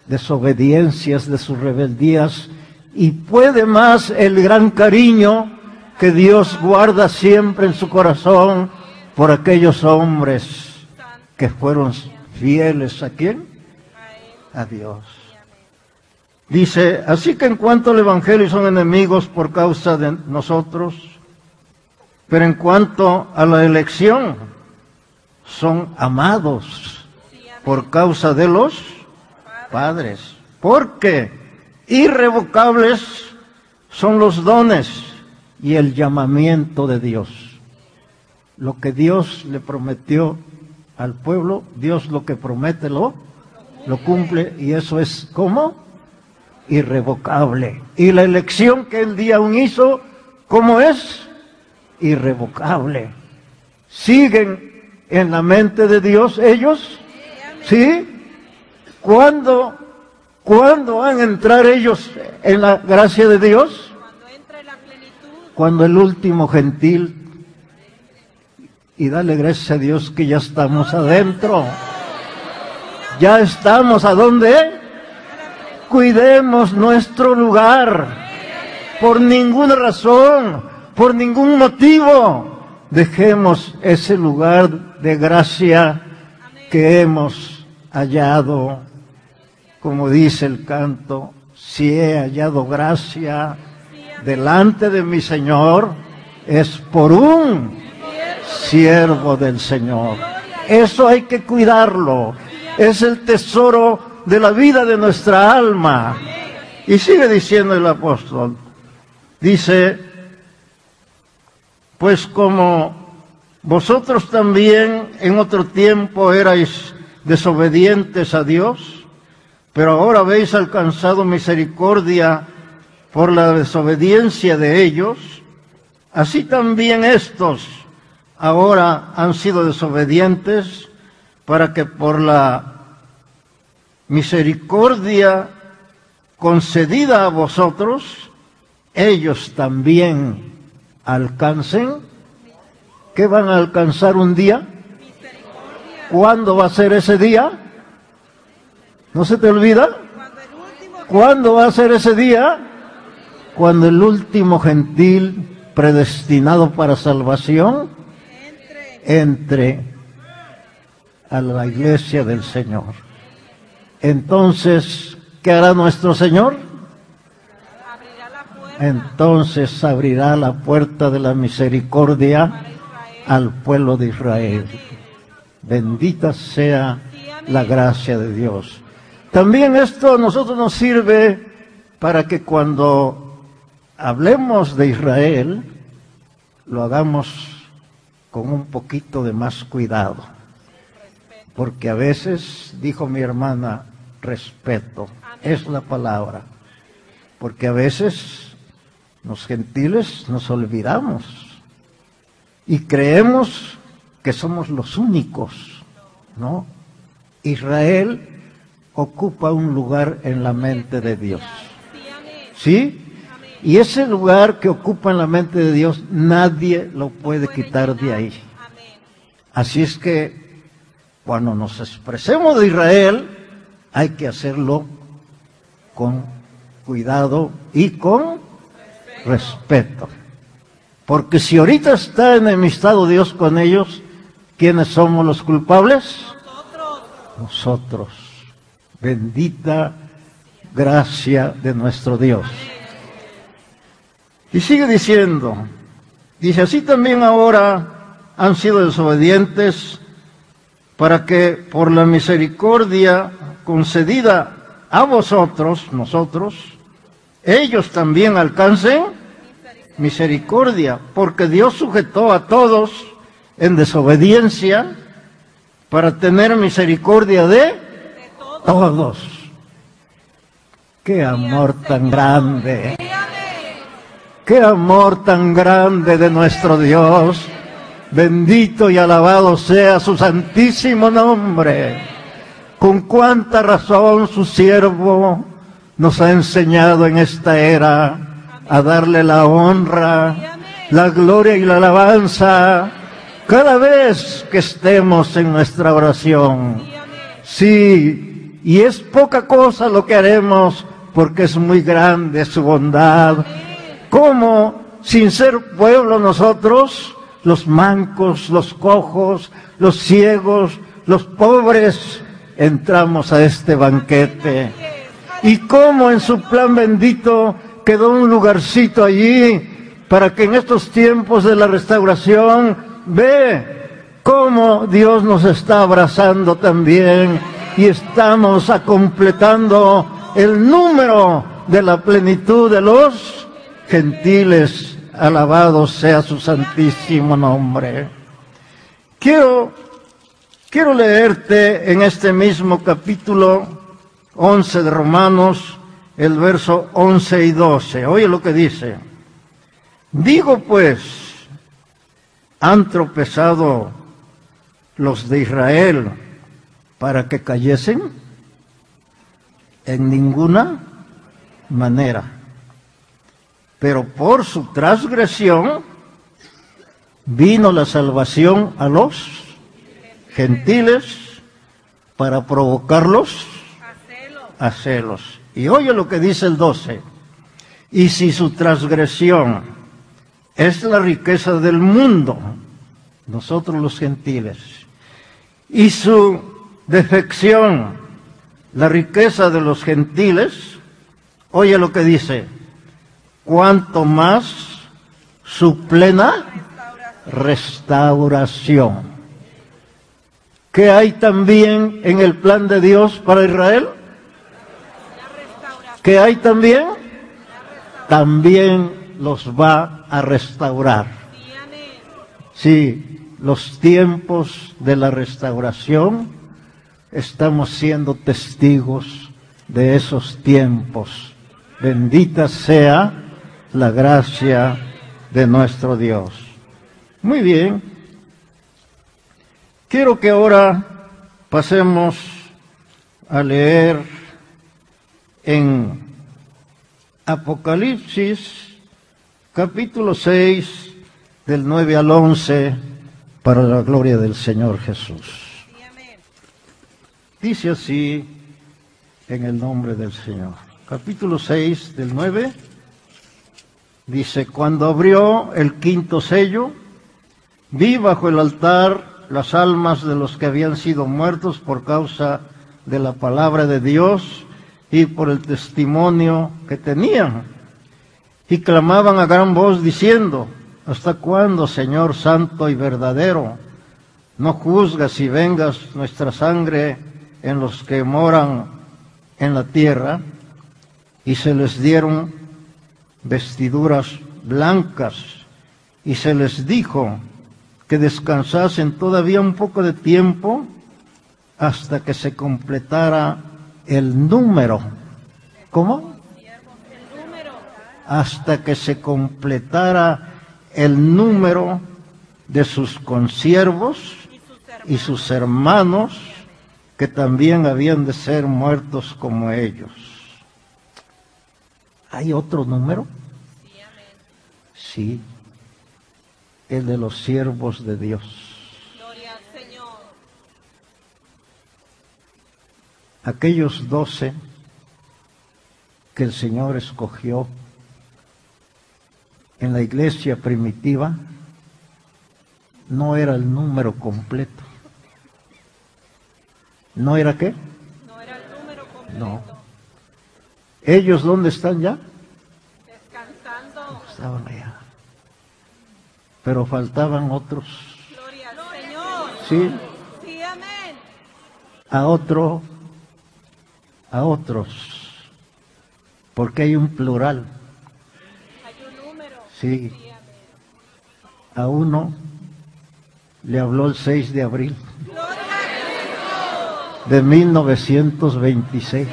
A: desobediencias, de sus rebeldías y puede más el gran cariño que Dios guarda siempre en su corazón por aquellos hombres que fueron fieles a quién?
B: A
A: Dios. Dice, así que en cuanto al Evangelio son enemigos por causa de nosotros, pero en cuanto a la elección son amados por causa de los padres, porque irrevocables son los dones y el llamamiento de Dios. Lo que Dios le prometió al pueblo, Dios lo que promete lo, lo cumple y eso es ¿cómo? Irrevocable. Y la elección que el día aún hizo, ¿cómo es? Irrevocable. ¿Siguen en la mente de Dios ellos? ¿Sí? ¿Cuándo, ¿Cuándo van a entrar ellos en la gracia de Dios?
B: Cuando la plenitud.
A: Cuando el último gentil, y dale gracias a Dios que ya estamos adentro. Ya estamos a dónde? Cuidemos nuestro lugar. Por ninguna razón, por ningún motivo, dejemos ese lugar de gracia que hemos hallado. Como dice el canto, si he hallado gracia delante de mi Señor, es por un siervo del Señor. Eso hay que cuidarlo. Es el tesoro de la vida de nuestra alma. Y sigue diciendo el apóstol. Dice, pues como vosotros también en otro tiempo erais desobedientes a Dios, pero ahora habéis alcanzado misericordia por la desobediencia de ellos, así también estos ahora han sido desobedientes para que por la misericordia concedida a vosotros, ellos también alcancen. ¿Qué van a alcanzar un día? ¿Cuándo va a ser ese día? ¿No se te olvida? ¿Cuándo va a ser ese día? Cuando el último gentil predestinado para salvación
B: entre.
A: a la iglesia del Señor. Entonces, ¿qué hará nuestro Señor? Entonces abrirá la puerta de la misericordia al pueblo de Israel. Bendita sea la gracia de Dios. También esto a nosotros nos sirve para que cuando hablemos de Israel, lo hagamos con un poquito de más cuidado. Porque a veces, dijo mi hermana, respeto, es la palabra. Porque a veces los gentiles nos olvidamos y creemos que somos los únicos, ¿no? Israel ocupa un lugar en la mente de Dios. ¿Sí? Y ese lugar que ocupa en la mente de Dios, nadie lo puede quitar de ahí. Así es que cuando nos expresemos de Israel, hay que hacerlo con cuidado y con respeto. Porque si ahorita está enemistado Dios con ellos, ¿quiénes somos los culpables? Nosotros. Nosotros. Bendita gracia de nuestro Dios. Y sigue diciendo, dice, así también ahora han sido desobedientes para que por la misericordia concedida a vosotros, nosotros, ellos también alcancen misericordia, porque Dios sujetó a todos en desobediencia para tener misericordia de, todos. Qué amor tan grande. Qué amor tan grande de nuestro Dios. Bendito y alabado sea su santísimo nombre. Con cuánta razón su siervo nos ha enseñado en esta era a darle la honra, la gloria y la alabanza cada vez que estemos en nuestra oración. Sí, y es poca cosa lo que haremos porque es muy grande su bondad. Como sin ser pueblo nosotros, los mancos, los cojos, los ciegos, los pobres, entramos a este banquete. Y cómo en su plan bendito quedó un lugarcito allí para que en estos tiempos de la restauración ve cómo Dios nos está abrazando también y estamos completando el número de la plenitud de los gentiles. Alabado sea su santísimo nombre. Quiero, quiero leerte en este mismo capítulo 11 de Romanos, el verso 11 y 12. Oye lo que dice. Digo pues, han tropezado los de Israel para que cayesen en ninguna manera. Pero por su transgresión vino la salvación a los gentiles para provocarlos a celos. Y oye lo que dice el 12. Y si su transgresión es la riqueza del mundo, nosotros los gentiles, y su defección, la riqueza de los gentiles, oye lo que dice, cuanto más su plena restauración. ¿Qué hay también en el plan de Dios para Israel? ¿Qué hay también? También los va a restaurar. Sí, los tiempos de la restauración, estamos siendo testigos de esos tiempos. Bendita sea la gracia de nuestro Dios. Muy bien. Quiero que ahora pasemos a leer en Apocalipsis capítulo 6 del 9 al 11 para la gloria del Señor Jesús. Dice así en el nombre del Señor. Capítulo 6 del 9 dice, cuando abrió el quinto sello, vi bajo el altar las almas de los que habían sido muertos por causa de la palabra de Dios y por el testimonio que tenían. Y clamaban a gran voz diciendo, ¿hasta cuándo, Señor Santo y verdadero, no juzgas y vengas nuestra sangre en los que moran en la tierra? Y se les dieron vestiduras blancas, y se les dijo que descansasen todavía un poco de tiempo hasta que se completara el número. ¿Cómo? Hasta que se completara el número de sus consiervos
B: Y sus hermanos.
A: Que también habían de ser muertos como ellos. ¿Hay otro número?
B: Sí,
A: el de los siervos de Dios.
B: Gloria al Señor.
A: Aquellos doce que el Señor escogió en la iglesia primitiva no era el número completo. ¿No era qué?
B: No era el número completo.
A: No. ¿Ellos dónde están ya?
B: Descansando.
A: Estaban allá. Pero faltaban otros.
B: Gloria al Señor.
A: Sí,
B: Sí, amén.
A: a otro, a otros. Porque hay un plural.
B: Hay un número.
A: Sí,
B: Sí,
A: a uno le habló el 6 de abril de 1926.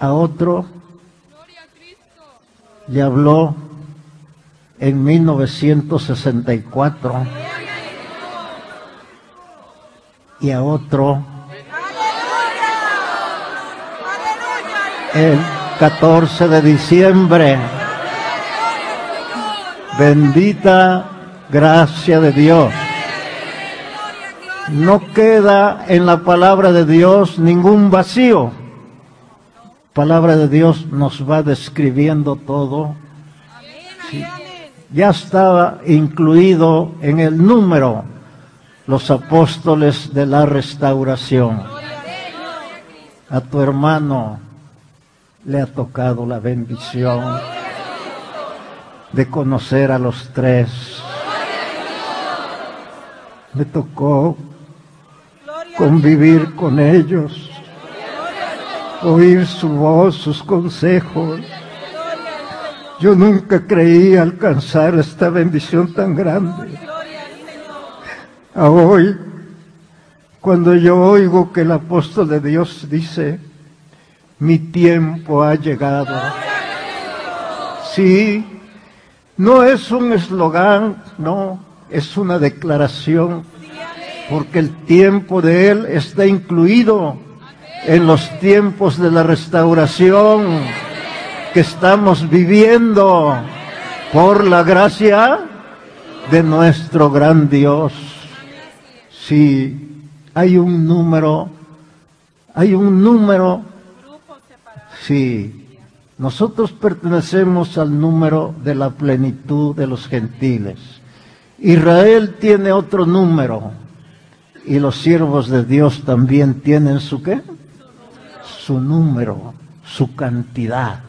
A: A otro le habló en 1964. Y a otro el 14 de diciembre. Bendita gracia de Dios. No queda en la palabra de Dios ningún vacío. Palabra de Dios nos va describiendo todo. Ya estaba incluido en el número los apóstoles de la restauración. A tu hermano le ha tocado la bendición de conocer a los tres. Me tocó convivir con ellos, oír su voz, sus consejos. Yo nunca creí alcanzar esta bendición tan grande. Hoy, cuando yo oigo que el apóstol de Dios dice, mi tiempo ha llegado. Sí, no es un eslogan, no, es una declaración, porque el tiempo de Él está incluido en los tiempos de la restauración que estamos viviendo por la gracia de nuestro gran Dios. Sí, hay un número, hay un número, sí, nosotros pertenecemos al número de la plenitud de los gentiles. Israel tiene otro número y los siervos de Dios también tienen su qué? Su número, su cantidad.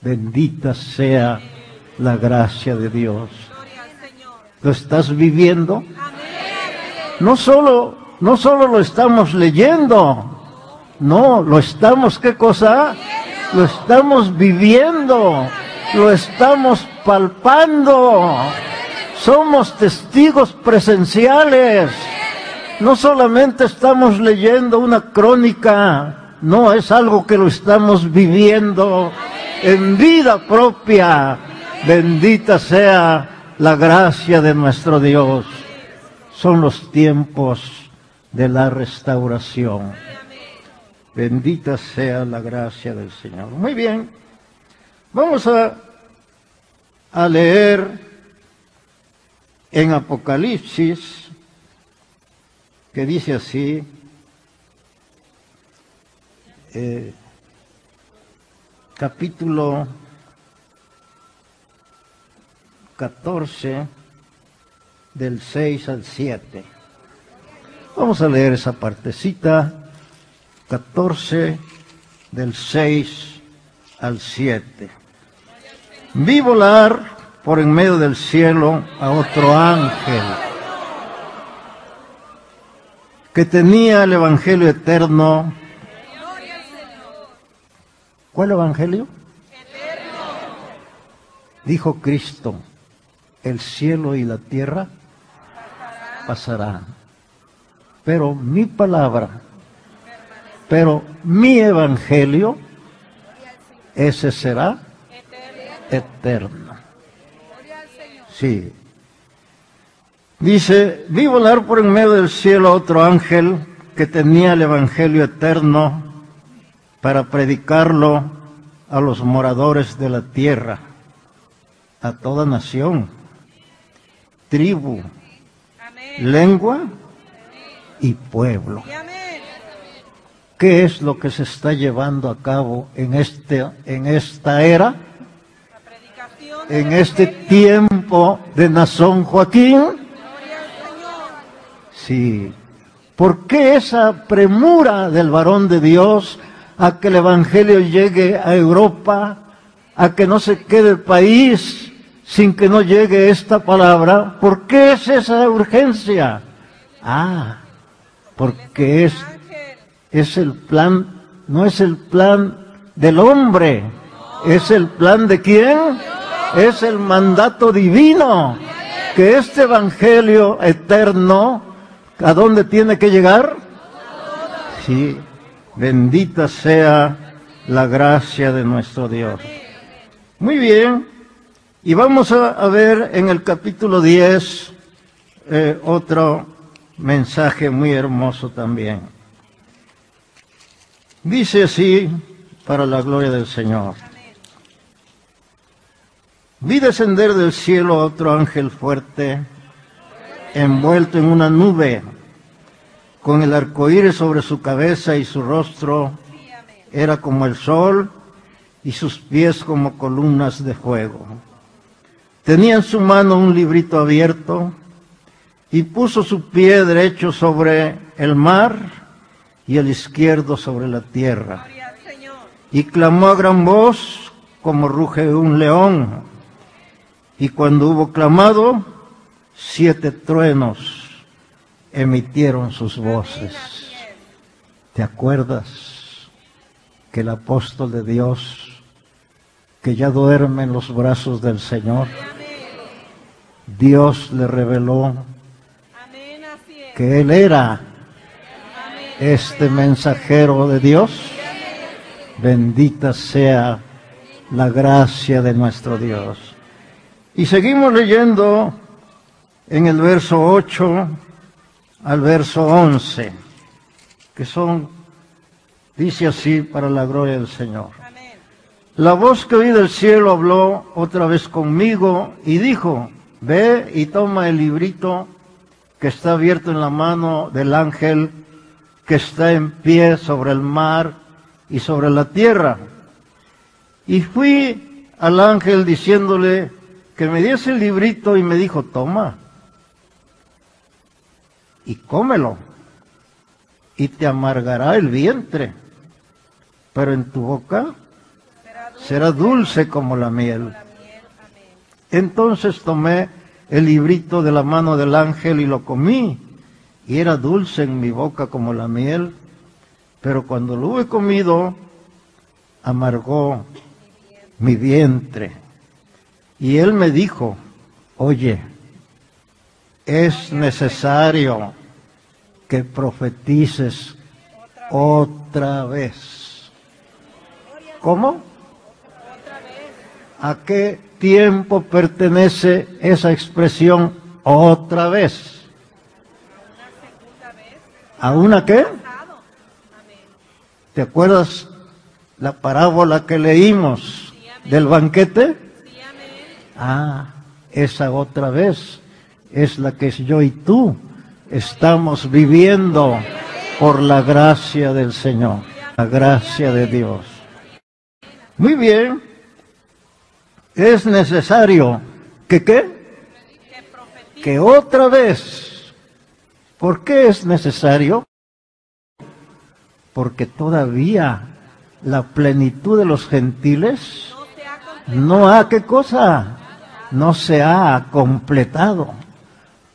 A: Bendita sea la gracia de Dios. ¿Lo estás viviendo? No solo, no solo lo estamos leyendo, no, lo estamos, ¿qué cosa? Lo estamos viviendo, lo estamos palpando. Somos testigos presenciales. No solamente estamos leyendo una crónica, no, es algo que lo estamos viviendo en vida propia. Bendita sea la gracia de nuestro Dios son los tiempos de la restauración. Bendita sea la gracia del Señor. Muy bien, vamos a, a leer en Apocalipsis, que dice así, eh, capítulo 14 del 6 al 7. Vamos a leer esa partecita, 14 del 6 al 7. Vi volar por en medio del cielo a otro ángel que tenía el Evangelio eterno. ¿Cuál Evangelio? dijo Cristo, el cielo y la tierra pasarán, pero mi palabra, pero mi evangelio, ese será eterno. Sí. Dice, vi volar por en medio del cielo otro ángel que tenía el evangelio eterno para predicarlo a los moradores de la tierra, a toda nación, tribu, lengua y pueblo. ¿Qué es lo que se está llevando a cabo en, este, en esta era? En este tiempo de Nazón Joaquín. Sí. ¿Por qué esa premura del varón de Dios a que el Evangelio llegue a Europa, a que no se quede el país sin que no llegue esta palabra? ¿Por qué es esa urgencia? Ah, porque es, es el plan, no es el plan del hombre, es el plan de quién? Es el mandato divino, que este Evangelio eterno, ¿a dónde tiene que llegar? Sí, bendita sea la gracia de nuestro Dios. Muy bien, y vamos a, ver en el capítulo 10 eh, otro mensaje muy hermoso también. Dice así, para la gloria del Señor. Vi descender del cielo a otro ángel fuerte, envuelto en una nube, con el arcoíris sobre su cabeza y su rostro era como el sol y sus pies como columnas de fuego. Tenía en su mano un librito abierto y puso su pie derecho sobre el mar y el izquierdo sobre la tierra. Y clamó a gran voz como ruge un león. Y cuando hubo clamado, siete truenos emitieron sus voces. ¿Te acuerdas que el apóstol de Dios, que ya duerme en los brazos del Señor, Dios le reveló que Él era este mensajero de Dios. Bendita sea la gracia de nuestro Dios. Y seguimos leyendo en el verso 8 al verso 11, que son, dice así, para la gloria del Señor. La voz que oí del cielo habló otra vez conmigo y dijo, ve y toma el librito que está abierto en la mano del ángel que está en pie sobre el mar y sobre la tierra. Y fui al ángel diciéndole que me diese el librito y me dijo, toma y cómelo y te amargará el vientre, pero en tu boca será dulce como la miel. Entonces tomé el librito de la mano del ángel y lo comí, y era dulce en mi boca como la miel, pero cuando lo hube comido, amargó mi vientre. Y él me dijo, oye, es necesario que profetices otra vez. ¿Cómo? ¿A qué tiempo pertenece esa expresión otra vez? ¿A una qué? ¿Te acuerdas la parábola que leímos del banquete? Ah, esa otra vez es la que yo y tú estamos viviendo por la gracia del Señor, la gracia de Dios. Muy bien, es necesario que qué? Que otra vez. ¿Por qué es necesario? Porque todavía la plenitud de los gentiles no ha qué cosa, no se ha completado.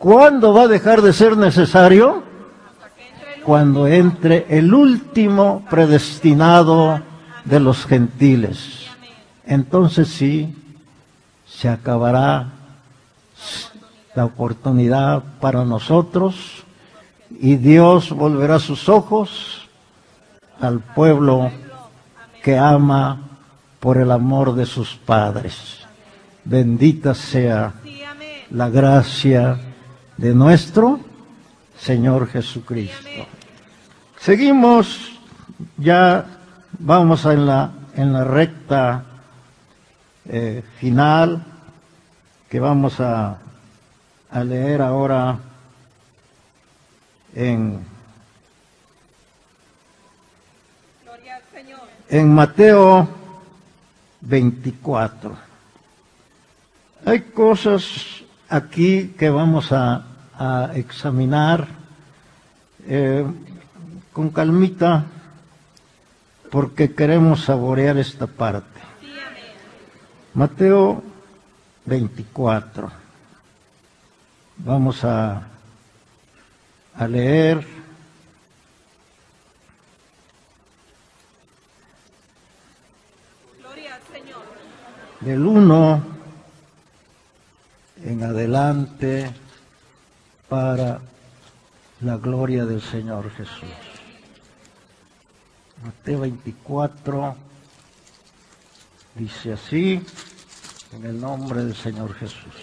A: ¿Cuándo va a dejar de ser necesario? Cuando entre el último predestinado de los gentiles. Entonces sí, se acabará la oportunidad para nosotros y Dios volverá sus ojos al pueblo que ama por el amor de sus padres. Bendita sea la gracia de nuestro Señor Jesucristo. Seguimos, ya vamos en la, en la recta eh, final que vamos a, a leer ahora en, en Mateo 24. Hay cosas aquí que vamos a, examinar eh, con calmita porque queremos saborear esta parte. Mateo 24. Vamos a, a leer del 1 en adelante para la gloria del Señor Jesús. Mateo 24 dice así, en el nombre del Señor Jesús.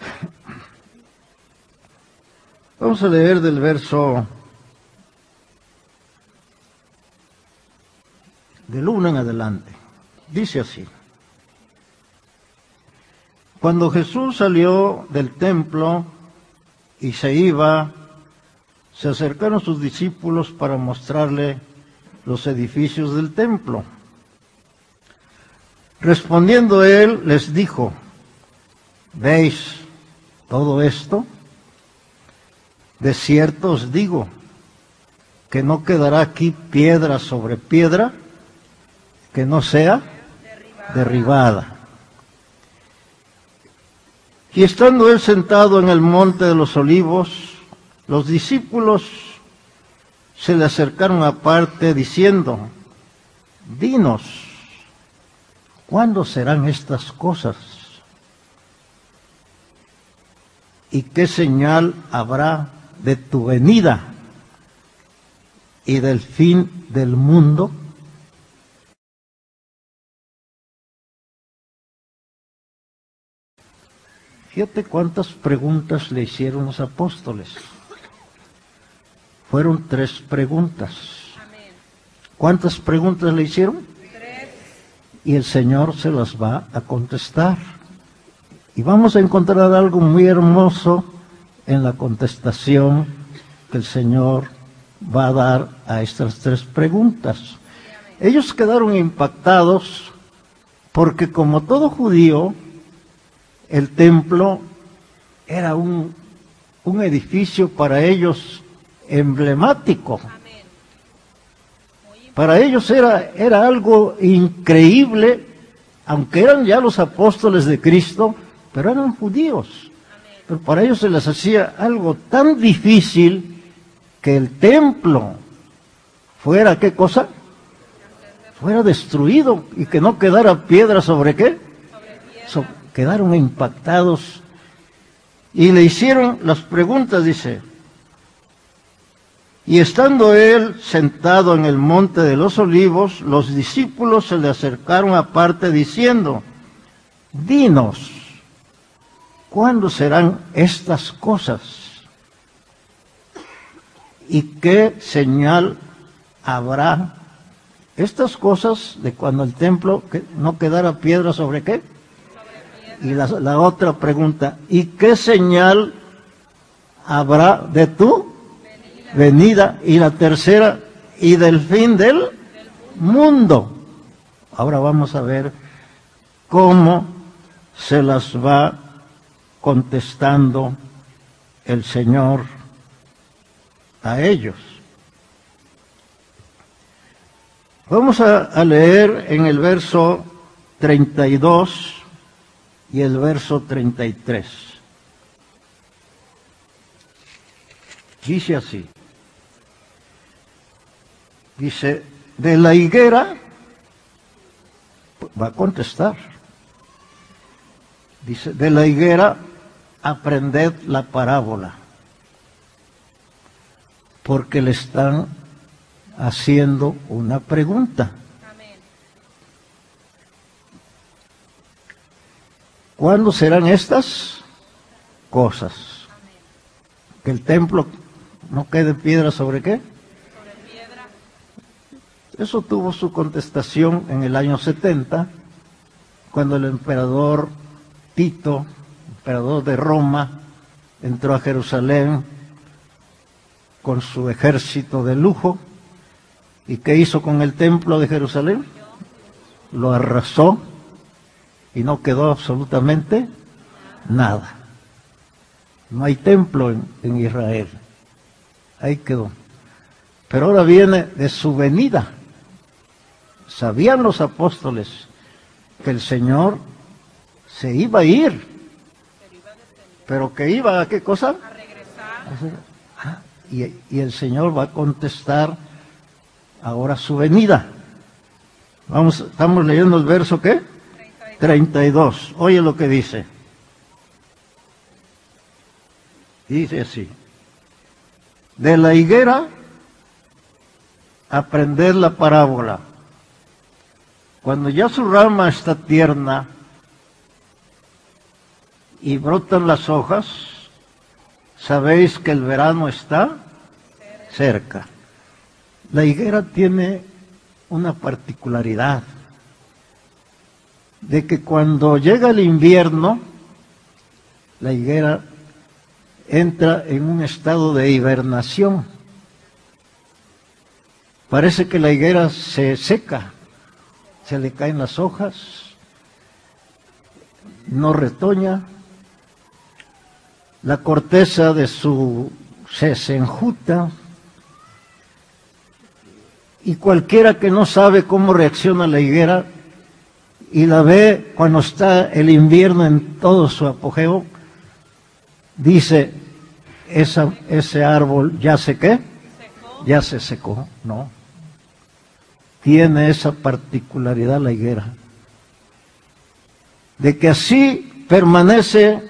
A: Vamos a leer del verso del 1 en adelante. Dice así. Cuando Jesús salió del templo y se iba, se acercaron sus discípulos para mostrarle los edificios del templo. Respondiendo él, les dijo, ¿veis todo esto? De cierto os digo que no quedará aquí piedra sobre piedra que no sea derribada. Y estando él sentado en el monte de los olivos, los discípulos se le acercaron aparte diciendo, dinos, ¿cuándo serán estas cosas? ¿Y qué señal habrá de tu venida y del fin del mundo? Fíjate cuántas preguntas le hicieron los apóstoles. Fueron tres preguntas. ¿Cuántas preguntas le hicieron? Tres. Y el Señor se las va a contestar. Y vamos a encontrar algo muy hermoso en la contestación que el Señor va a dar a estas tres preguntas. Ellos quedaron impactados porque como todo judío, el templo era un, un edificio para ellos emblemático. Para ellos era, era algo increíble, aunque eran ya los apóstoles de Cristo, pero eran judíos. Pero para ellos se les hacía algo tan difícil que el templo fuera, ¿qué cosa? Fuera destruido y que no quedara piedra sobre qué? Sobre quedaron impactados y le hicieron las preguntas, dice, y estando él sentado en el monte de los olivos, los discípulos se le acercaron aparte diciendo, dinos, ¿cuándo serán estas cosas? ¿Y qué señal habrá? Estas cosas de cuando el templo no quedara piedra sobre qué? Y la, otra pregunta, ¿y qué señal habrá de tu venida? Y la tercera, ¿y del fin del mundo? Ahora vamos a ver cómo se las va contestando el Señor a ellos. Vamos a, leer en el verso 32 y el verso 33. Dice así. Dice, de la higuera, va a contestar. Dice, de la higuera aprended la parábola, porque le están haciendo una pregunta. ¿Cuándo serán estas cosas? Que el templo no quede piedra sobre qué?
B: Sobre piedra.
A: Eso tuvo su contestación en el año 70, cuando el emperador Tito, emperador de Roma, entró a Jerusalén con su ejército de lujo. ¿Y qué hizo con el templo de Jerusalén? Lo arrasó y no quedó absolutamente nada. No hay templo en, en Israel. Ahí quedó. Pero ahora viene de su venida. Sabían los apóstoles que el Señor se iba a ir, pero que iba a qué cosa?
B: A regresar.
A: Ah, Y, y el Señor va a contestar ahora su venida. Vamos, estamos leyendo el verso qué?
B: 32.
A: 32. Oye lo que dice. Dice así. De la higuera aprender la parábola. Cuando ya su rama está tierna y brotan las hojas, sabéis que el verano está cerca. La higuera tiene una particularidad de que cuando llega el invierno, la higuera entra en un estado de hibernación. Parece que la higuera se seca, se le caen las hojas, no retoña, la corteza de su se, enjuta y cualquiera que no sabe cómo reacciona la higuera y la ve cuando está el invierno en todo su apogeo, dice, esa, ese árbol ya se qué, ya se secó, no. Tiene esa particularidad la higuera, de que así permanece,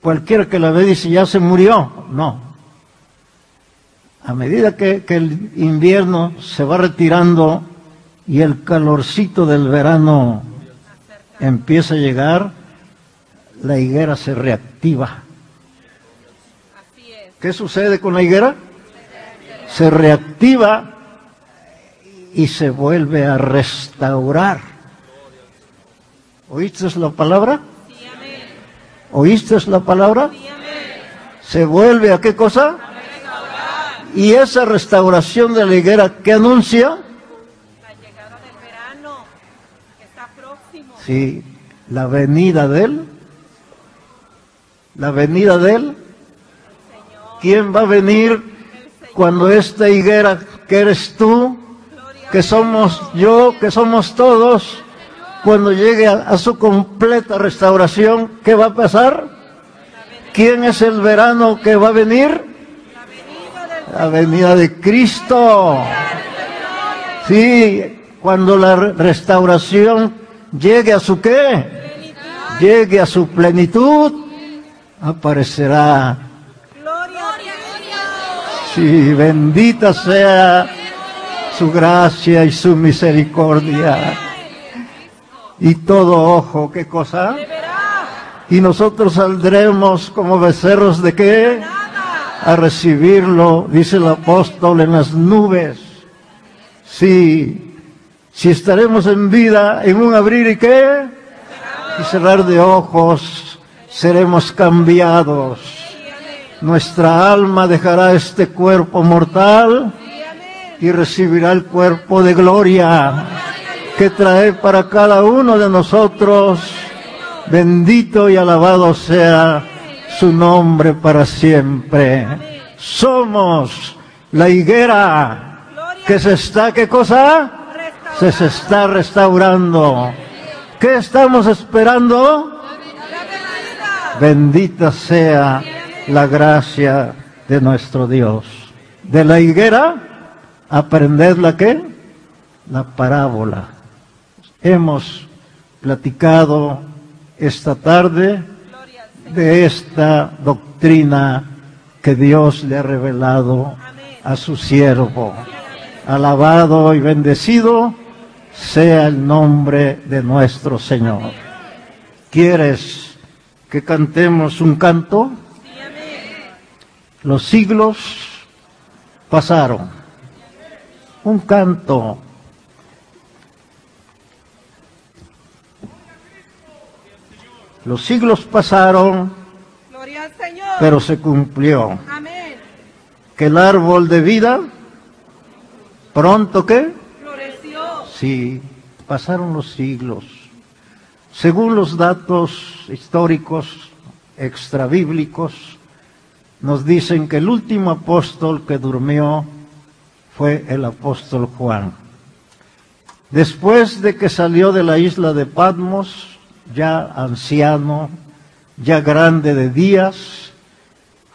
A: cualquiera que la ve dice, ya se murió, no. A medida que el invierno se va retirando y el calorcito del verano empieza a llegar, la higuera se reactiva. ¿Qué sucede con la higuera? Se reactiva y se vuelve a restaurar. ¿Oíste la palabra? ¿Oíste la palabra? Se vuelve a qué cosa? Y esa restauración de la higuera, ¿qué anuncia?
B: La llegada del verano que está próximo.
A: Sí, la venida de él. La venida de él. ¿Quién va a venir cuando esta higuera que eres tú, que somos yo, que somos todos, cuando llegue a, a su completa restauración, ¿qué va a pasar? ¿Quién es el verano que va a venir?
B: la venida
A: de Cristo. Sí, cuando la re- restauración llegue a su qué? Llegue a su plenitud, aparecerá. Sí, bendita sea su gracia y su misericordia. Y todo ojo, ¿qué cosa? Y nosotros saldremos como becerros de qué? A recibirlo, dice el apóstol, en las nubes. Sí, si estaremos en vida en un abrir y qué, y cerrar de ojos, seremos cambiados. Nuestra alma dejará este cuerpo mortal y recibirá el cuerpo de gloria que trae para cada uno de nosotros. Bendito y alabado sea su nombre para siempre. Somos la higuera que se está, ¿qué cosa? Se, está restaurando. ¿Qué estamos esperando? Bendita sea la gracia de nuestro Dios. De la higuera, aprended la qué? La parábola. hemos platicado esta tarde de esta doctrina que Dios le ha revelado a su siervo. Alabado y bendecido sea el nombre de nuestro Señor. ¿Quieres que cantemos un canto? Los siglos pasaron. Un canto. Los siglos pasaron,
B: Gloria al Señor.
A: pero se cumplió.
B: Amén.
A: Que el árbol de vida, pronto que,
B: Floreció.
A: sí, pasaron los siglos. Según los datos históricos extrabíblicos, nos dicen que el último apóstol que durmió fue el apóstol Juan. Después de que salió de la isla de Patmos, ya anciano, ya grande de días,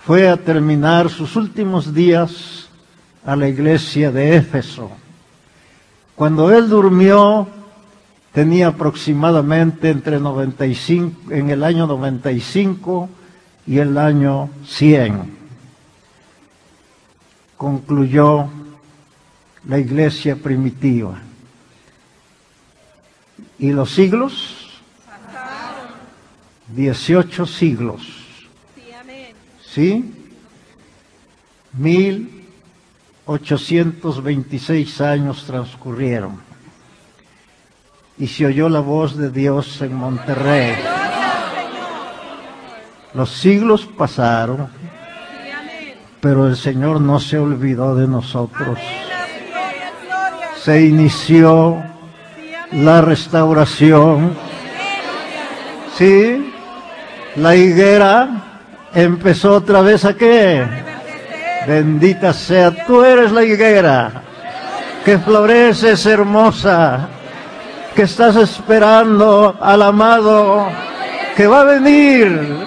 A: fue a terminar sus últimos días a la iglesia de Éfeso. Cuando él durmió, tenía aproximadamente entre 95, en el año 95 y el año 100. Concluyó la iglesia primitiva. ¿Y los siglos? 18 siglos.
B: Sí, amén.
A: ¿Sí? 1826 años transcurrieron. Y se oyó la voz de Dios en Monterrey. Los siglos pasaron, pero el Señor no se olvidó de nosotros. Se inició la restauración. ¿Sí? La higuera empezó otra vez a qué? Bendita sea, tú eres la higuera que floreces hermosa, que estás esperando al amado que va a venir.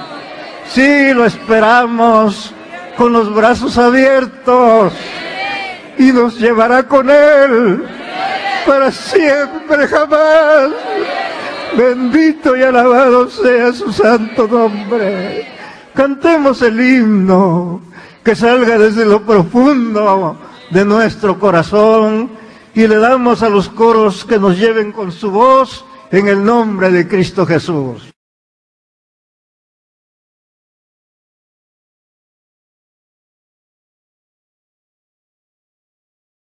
A: Sí, lo esperamos con los brazos abiertos y nos llevará con él para siempre jamás. Bendito y alabado sea su santo nombre. Cantemos el himno que salga desde lo profundo de nuestro corazón y le damos a los coros que nos lleven con su voz en el nombre de Cristo Jesús.